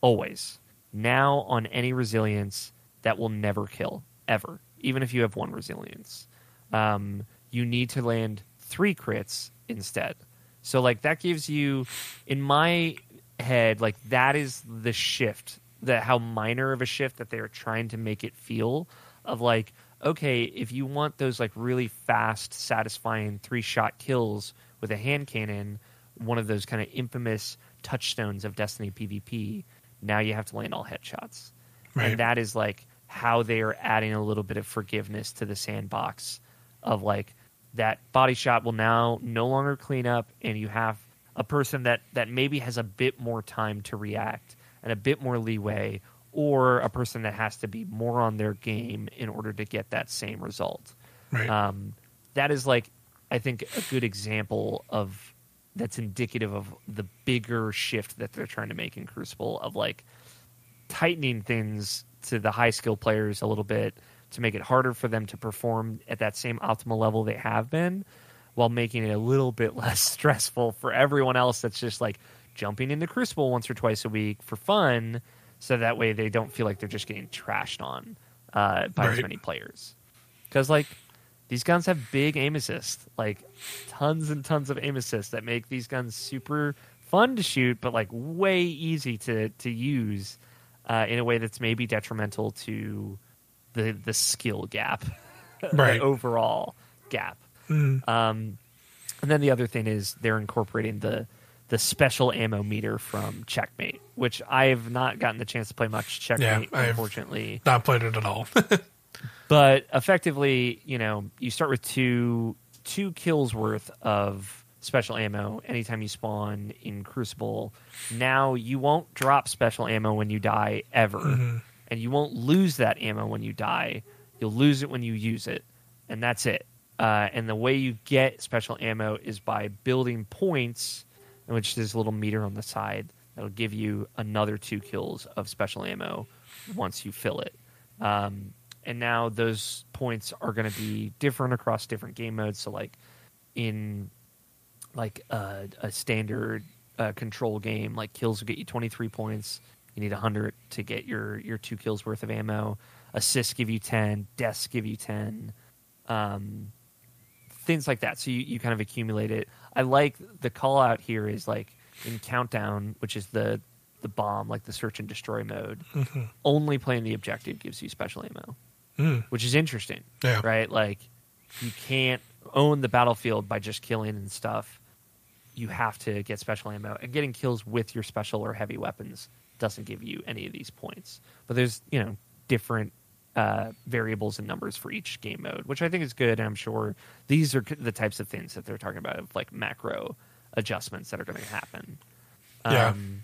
Always. Now on any resilience, that will never kill ever, even if you have one resilience. Um, you need to land three crits instead. So like that gives you, in my head, like that is the shift that how minor of a shift that they are trying to make it feel of like okay if you want those like really fast satisfying three shot kills with a hand cannon one of those kind of infamous touchstones of destiny pvp now you have to land all headshots Right. and that is like how they are adding a little bit of forgiveness to the sandbox of like that body shot will now no longer clean up and you have a person that that maybe has a bit more time to react and a bit more leeway or a person that has to be more on their game in order to get that same result Right. um, that is like I think a good example of that's indicative of the bigger shift that they're trying to make in Crucible of like tightening things to the high skill players a little bit to make it harder for them to perform at that same optimal level they have been while making it a little bit less stressful for everyone else that's just like jumping into Crucible once or twice a week for fun so that way they don't feel like they're just getting trashed on uh, by as many players. Because like these guns have big aim assist like tons and tons of aim assist that make these guns super fun to shoot but like way easy to to use uh, in a way that's maybe detrimental to the the skill gap Right. the overall gap Mm. um, and then the other thing is they're incorporating the the special ammo meter from Checkmate, which I have not gotten the chance to play much Checkmate, I've- unfortunately. Not played it at all. But effectively, you know, you start with two two kills worth of special ammo anytime you spawn in Crucible. Now you won't drop special ammo when you die ever, and you won't lose that ammo when you die. You'll lose it when you use it, and that's it. Uh, and the way you get special ammo is by building points, in which there's a little meter on the side that'll give you another two kills of special ammo once you fill it. Um, and now those points are going to be different across different game modes. So, like in like uh, a standard uh, control game, like kills will get you 23 points. You need 100 to get your your two kills worth of ammo. Assists give you 10. Deaths give you 10. Um, things like that. So you, you kind of accumulate it. I like the call out here is like in countdown, which is the the bomb, like the search and destroy mode. Only playing the objective gives you special ammo, Mm. which is interesting, Yeah. right? Like you can't own the battlefield by just killing and stuff. You have to get special ammo, and getting kills with your special or heavy weapons doesn't give you any of these points. But there's you know different uh, variables and numbers for each game mode, which I think is good. And I'm sure these are the types of things that they're talking about of like macro adjustments that are going to happen. Yeah. Um,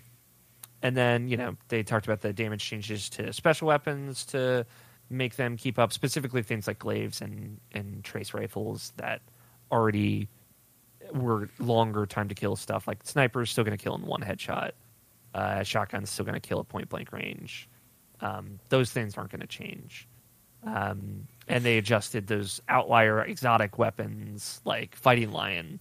and then you know they talked about the damage changes to special weapons to make them keep up, specifically things like glaives and and trace rifles that already were longer time to kill stuff. Like snipers still going to kill in one headshot. Uh, shotgun's still going to kill at point blank range. Um, those things aren't going to change. Um, and they adjusted those outlier exotic weapons like fighting lion,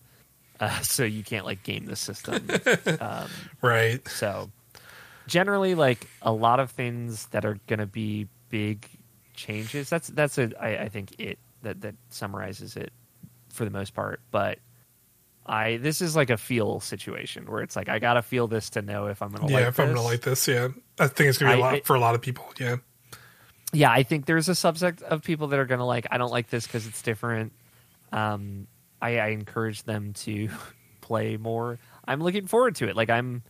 uh, so you can't like game the system. um, Right. so generally, like a lot of things that are going to be big changes. That's that's a I, I think it that that summarizes it for the most part. But I this is like a feel situation where it's like I gotta feel this to know if I'm gonna yeah, like if I'm gonna like this, yeah. I think it's gonna be a I- lot it- for a lot of people. Yeah. yeah, I think there's a subset of people that are to like, I don't like this because it's different. Um, I, I encourage them to play more. I'm looking forward to it. Like I'm,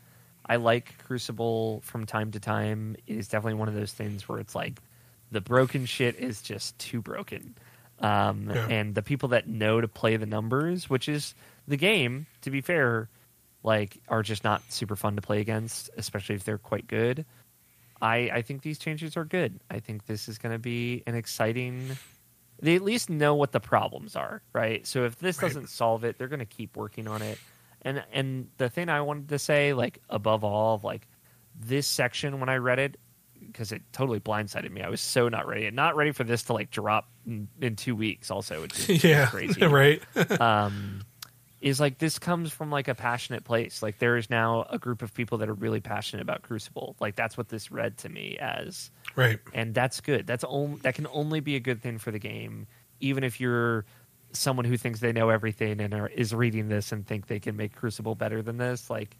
I like Crucible from time to time. It is definitely one of those things where it's like the broken shit is just too broken. Um, Yeah. and the people that know to play the numbers, which is the game, to be fair, like are just not super fun to play against, especially if they're quite good. I, I think these changes are good. I think this is going to be an exciting they at least know what the problems are, right? So if this Right. doesn't solve it, they're going to keep working on it. And and the thing I wanted to say, like above all, like this section when I read it, because it totally blindsided me. I was so not ready, and not ready for this to like drop in, in two weeks. Also, which is yeah, crazy, right. um, is like this comes from like a passionate place. Like there is now a group of people that are really passionate about Crucible. Like that's what this read to me as, right. and that's good. That's only that can only be a good thing for the game, even if you're someone who thinks they know everything and are, is reading this and think they can make Crucible better than this. Like,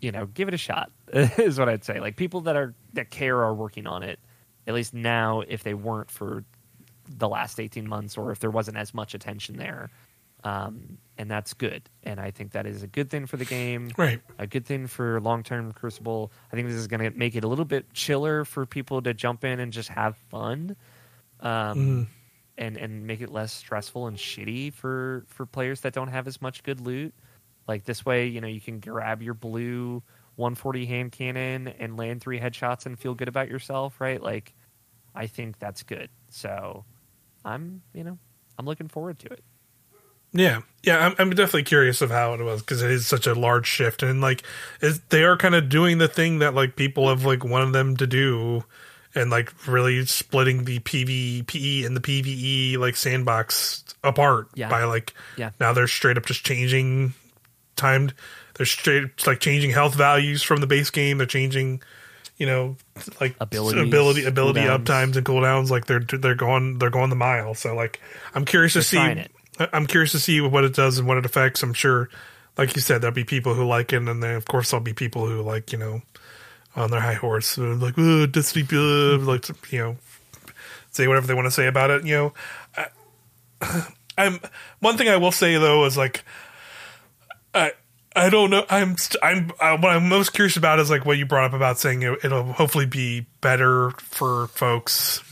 you know, give it a shot is what I'd say. Like people that are that care are working on it. At least now, if they weren't for the last 18 months or if there wasn't as much attention there um, and that's good and i think that is a good thing for the game Right. a good thing for long-term crucible i think this is going to make it a little bit chiller for people to jump in and just have fun um, Mhm. and and make it less stressful and shitty for for players that don't have as much good loot like this way you know you can grab your blue 140 hand cannon and land three headshots and feel good about yourself right like i think that's good so i'm you know i'm looking forward to it Yeah, yeah, I'm, I'm definitely curious of how it was because it is such a large shift, and like is, they are kind of doing the thing that like people have like wanted them to do, and like really splitting the PvPe and the PVE like sandbox apart Yeah. by like Yeah. now they're straight up just changing timed. They're straight like changing health values from the base game. They're changing, you know, like Abilities, ability ability cooldowns. uptimes and cooldowns. Like they're they're going they're going the mile. So like I'm curious to They're see. it. I'm curious to see what it does and what it affects. I'm sure, like you said, there'll be people who like it, and then of course there'll be people who like you know on their high horse, like oh, Destiny, uh, like you know, say whatever they want to say about it. You know, I, I'm one thing I will say though is like I. I don't know. I'm st- I'm uh, what I'm most curious about is like what you brought up about saying it, it'll hopefully be better for folks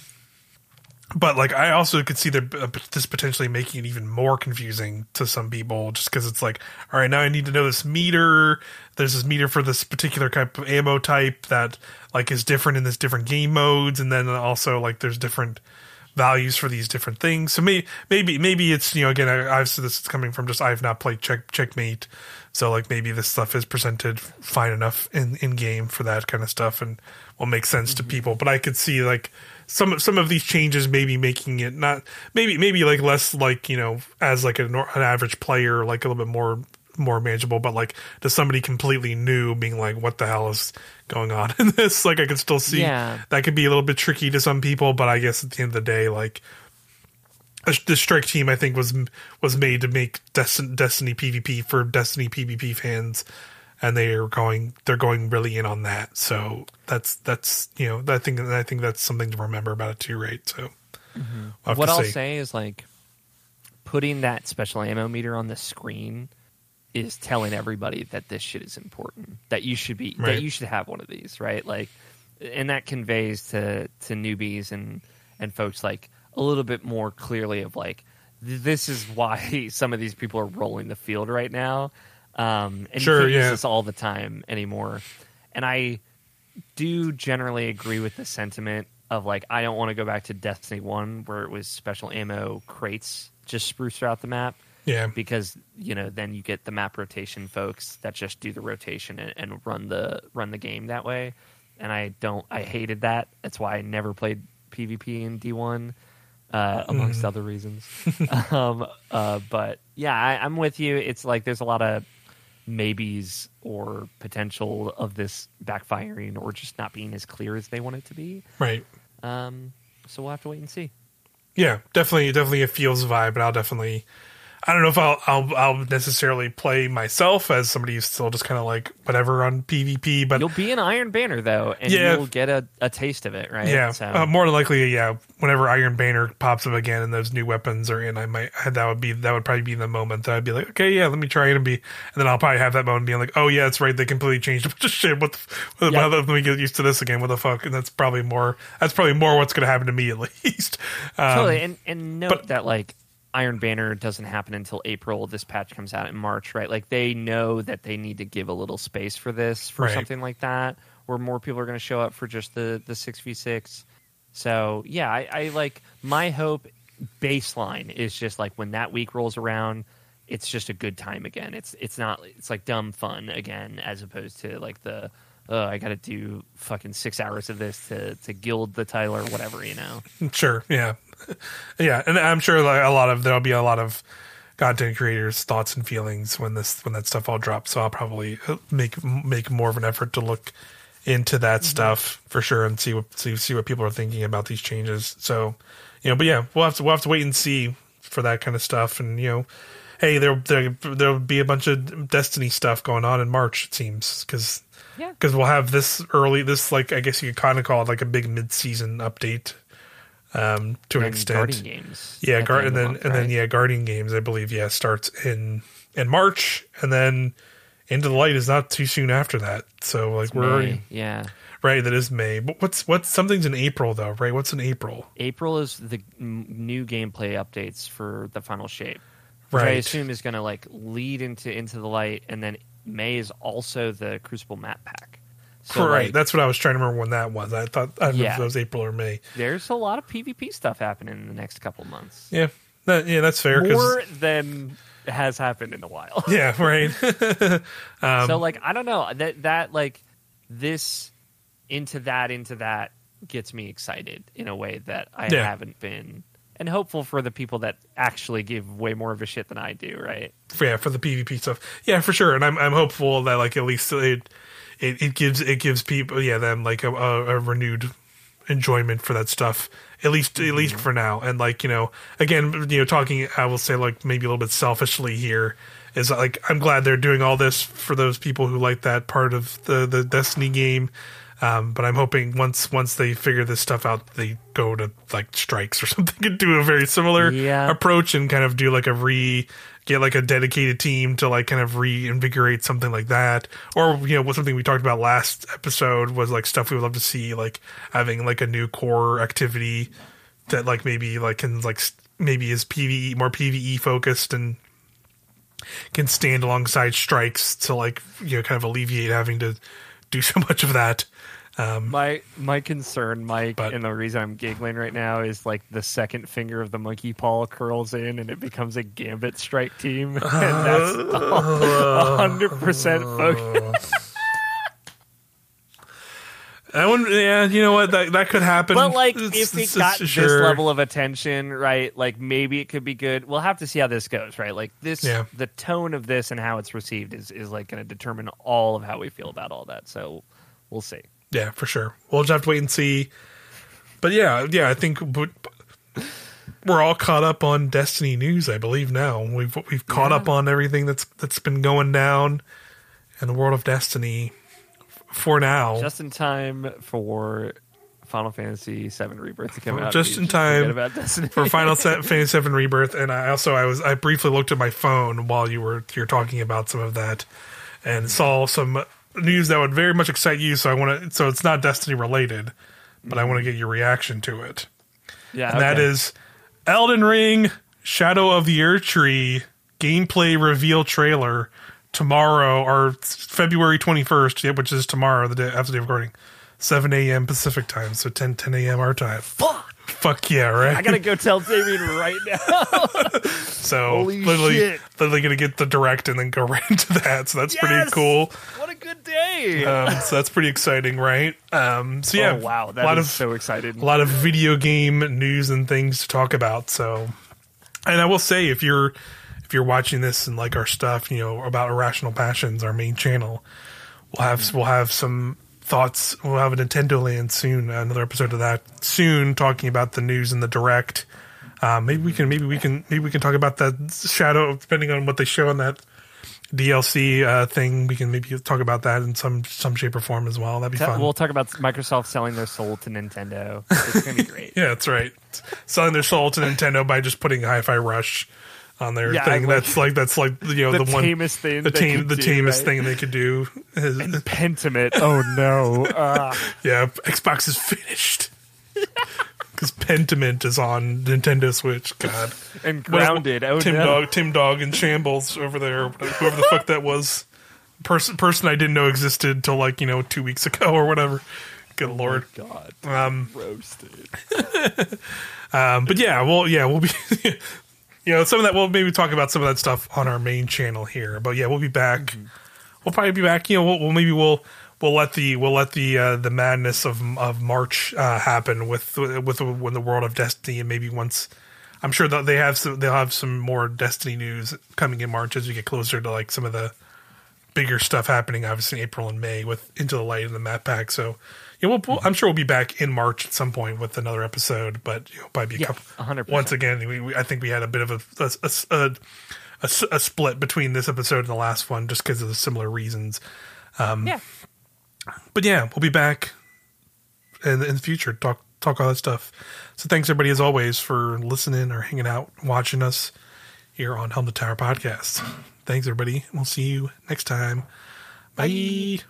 but like I also could see the, uh, this potentially making it even more confusing to some people, just because it's like, all right, now I need to know this meter. There's this meter for this particular type of ammo type that like is different in this different game modes, and then also like there's different values for these different things. So maybe maybe maybe it's you know again I, I've said this is coming from just I've not played check checkmate, so like maybe this stuff is presented fine enough in in game for that kind of stuff and will make sense to mm-hmm. people. But I could see like some some of these changes maybe making it not maybe maybe like less like you know as like an, an average player like a little bit more more manageable but like to somebody completely new being like what the hell is going on in this like i could still see Yeah. that could be a little bit tricky to some people but i guess at the end of the day like the strike team i think was was made to make destiny, destiny pvp for destiny pvp fans and they are going they're going really in on that so that's that's you know i think i think that's something to remember about it too right so mm-hmm. we'll what I'll see. say is like putting that special ammo meter on the screen is telling everybody that this shit is important. That you should be Right. that you should have one of these, right? Like and that conveys to to newbies and and folks like a little bit more clearly of like this is why some of these people are rolling the field right now. Um and Sure, you can't use yeah. this all the time anymore. And I do generally agree with the sentiment of like I don't want to go back to Destiny One where it was special ammo crates just spruce throughout the map yeah because you know then you get the map rotation folks that just do the rotation and, and run the run the game that way. And I don't I hated that. That's why I never played PvP in D1 uh, amongst other reasons. um, uh, but yeah, I, I'm with you. It's like there's a lot of maybes or potential of this backfiring or just not being as clear as they want it to be. right Um, so we'll have to wait and see. yeah definitely definitely a feels vibe but i'll definitely i don't know if i'll i'll, I'll necessarily play myself as somebody who's still just kind of like whatever on pvp but You'll be an Iron Banner though, and Yeah. you'll get a, a taste of it, right? Yeah, So, uh, more than likely, yeah. Whenever Iron Banner pops up again and those new weapons are in, I might that would be that would probably be the moment that I'd be like, okay, yeah, let me try it and be, and then I'll probably have that moment being like, oh yeah, that's right, they completely changed a bunch of shit. What? The, what Yeah. Let me get used to this again. What the fuck? And that's probably more. That's probably more what's going to happen to me at least. Um, totally. And and note but- that like Iron Banner doesn't happen until April. This patch comes out in March, right? Like they know that they need to give a little space for this for Right. something like that, where more people are going to show up for just the the six v six. So yeah, I, I like my hope baseline is just like when that week rolls around, it's just a good time again. It's it's not it's like dumb fun again as opposed to like the oh, I got to do fucking six hours of this to to gild the title or whatever, you know. Sure, yeah, yeah, and I'm sure like a lot of there'll be a lot of content creators' thoughts and feelings when this when that stuff all drops. So I'll probably uh, make make more of an effort to look into that mm-hmm. stuff for sure and see what see see what people are thinking about these changes. So you know, but yeah, we'll have to we'll have to wait and see for that kind of stuff, and you know. Hey, there, there there'll be a bunch of Destiny stuff going on in March. It seems because yeah. Because we'll have this early, this like I guess you could kind of call it like a big mid-season update, um, to an extent. Guardian games. Yeah, Gar- and then month, and right? then yeah, Guardian games I believe yeah starts in in March, and then Into the Light is not too soon after that. So like it's we're May. already yeah. Right, that is May. But what's what's something's in April though, right? What's in April? April is the new gameplay updates for the final shape. Which right. I assume is going to like lead into into the light, and then May is also the Crucible map pack. So right, like, that's what I was trying to remember when that was. I thought I yeah, if it was April or May. There's a lot of PvP stuff happening in the next couple months. Yeah, that, yeah, that's fair. More than has happened in a while. Yeah, right. um, so like, I don't know that that like this into that into that gets me excited in a way that I yeah. haven't been and hopeful for the people that actually give way more of a shit than I do, right? Yeah, for the PvP stuff. Yeah, for sure. And I'm I'm hopeful that like at least it it, it gives it gives people yeah them like a, a, a renewed enjoyment for that stuff at least at least mm-hmm. for now. And like you know again you know talking I will say like maybe a little bit selfishly here is like I'm glad they're doing all this for those people who like that part of the the Destiny game um, but I'm hoping once once they figure this stuff out, they go to like strikes or something and do a very similar yeah. approach and kind of do like a re get like a dedicated team to like kind of reinvigorate something like that. Or you know, what something we talked about last episode was like stuff we would love to see, like having like a new core activity that like maybe like can like maybe is PVE more PVE focused and can stand alongside strikes to like you know kind of alleviate having to do so much of that. Um, my my concern, Mike, but, and the reason I'm giggling right now is like the second finger of the monkey paw curls in and it becomes a gambit strike team, and that's hundred percent focus. That one, yeah, you know what? That that could happen. But like, it's, if it got sure. this level of attention, right? Like, maybe it could be good. We'll have to see how this goes, right? Like this, yeah. the tone of this and how it's received is is like going to determine all of how we feel about all that. So we'll see. Yeah, for sure. We'll just have to wait and see. But yeah, yeah, I think we're all caught up on Destiny news. I believe now we've we've caught yeah. up on everything that's that's been going down in the world of Destiny for now. Just in time for Final Fantasy VII Rebirth to come out. Just in time for Final Fantasy VII Rebirth, and I also I was I briefly looked at my phone while you were you're talking about some of that, and saw some news that would very much excite you. So I want to. So it's not Destiny related, but I want to get your reaction to it. Yeah, and okay. that is Elden Ring: Shadow of the Erdtree gameplay reveal trailer tomorrow or February twenty first, which is tomorrow, the day after the recording, seven a.m. Pacific time, so 10, 10 a.m. our time. Fuck. Fuck yeah, right? I gotta go tell Damien right now. so Holy literally, shit. literally gonna get the direct and then go right into that. So that's yes! pretty cool. What a good day! Um, so that's pretty exciting, right? Um, so yeah, oh, wow, that a lot of so excited. A lot of video game news and things to talk about. So, and I will say, if you're if you're watching this and like our stuff, you know about irrational passions, our main channel, we'll have we'll have some thoughts. We'll have a Nintendo Land soon, another episode of that soon, talking about the news and the direct. Uh, maybe we can, maybe we can, maybe we can talk about that shadow, depending on what they show on that DLC uh, thing. We can maybe talk about that in some some shape or form as well. That'd be fun. We'll talk about Microsoft selling their soul to Nintendo. It's gonna be great. yeah, that's right. Selling their soul to Nintendo by just putting Hi-Fi Rush on their yeah, thing. Like, that's like that's like you know the, the one tamest thing the tame the do, tamest right? thing they could do. Is, and Pentiment. Oh no. Uh. Yeah, Xbox is finished. Because Pentiment is on Nintendo Switch. God. And grounded. Oh Tim no. Dog, Tim Dog in shambles over there. Whoever the fuck that was. Person person I didn't know existed till like you know two weeks ago or whatever. Good lord. God, Um, roasted. um, but yeah, well, yeah, we'll be, you know, some of that. We'll maybe talk about some of that stuff on our main channel here. But yeah, we'll be back. We'll probably be back. You know, we'll, we'll maybe we'll we'll let the we'll let the uh, the madness of of March uh, happen with with when the world of Destiny, and maybe once. I'm sure that they have some, they'll have some more Destiny news coming in March as we get closer to like some of the bigger stuff happening, obviously in April and May with Into the Light and the map pack. So, yeah, we'll, we'll- I'm sure we'll be back in March at some point with another episode, but you know, probably be a Yeah, couple. 100%. Once again, we, we, I think we had a bit of a a split between this episode and the last one, just because of the similar reasons. Um, yeah. But yeah, we'll be back in, in the future. Talk talk all that stuff. So thanks everybody as always for listening or hanging out, watching us here on Helm to Tower podcast. Thanks everybody. We'll see you next time. Bye.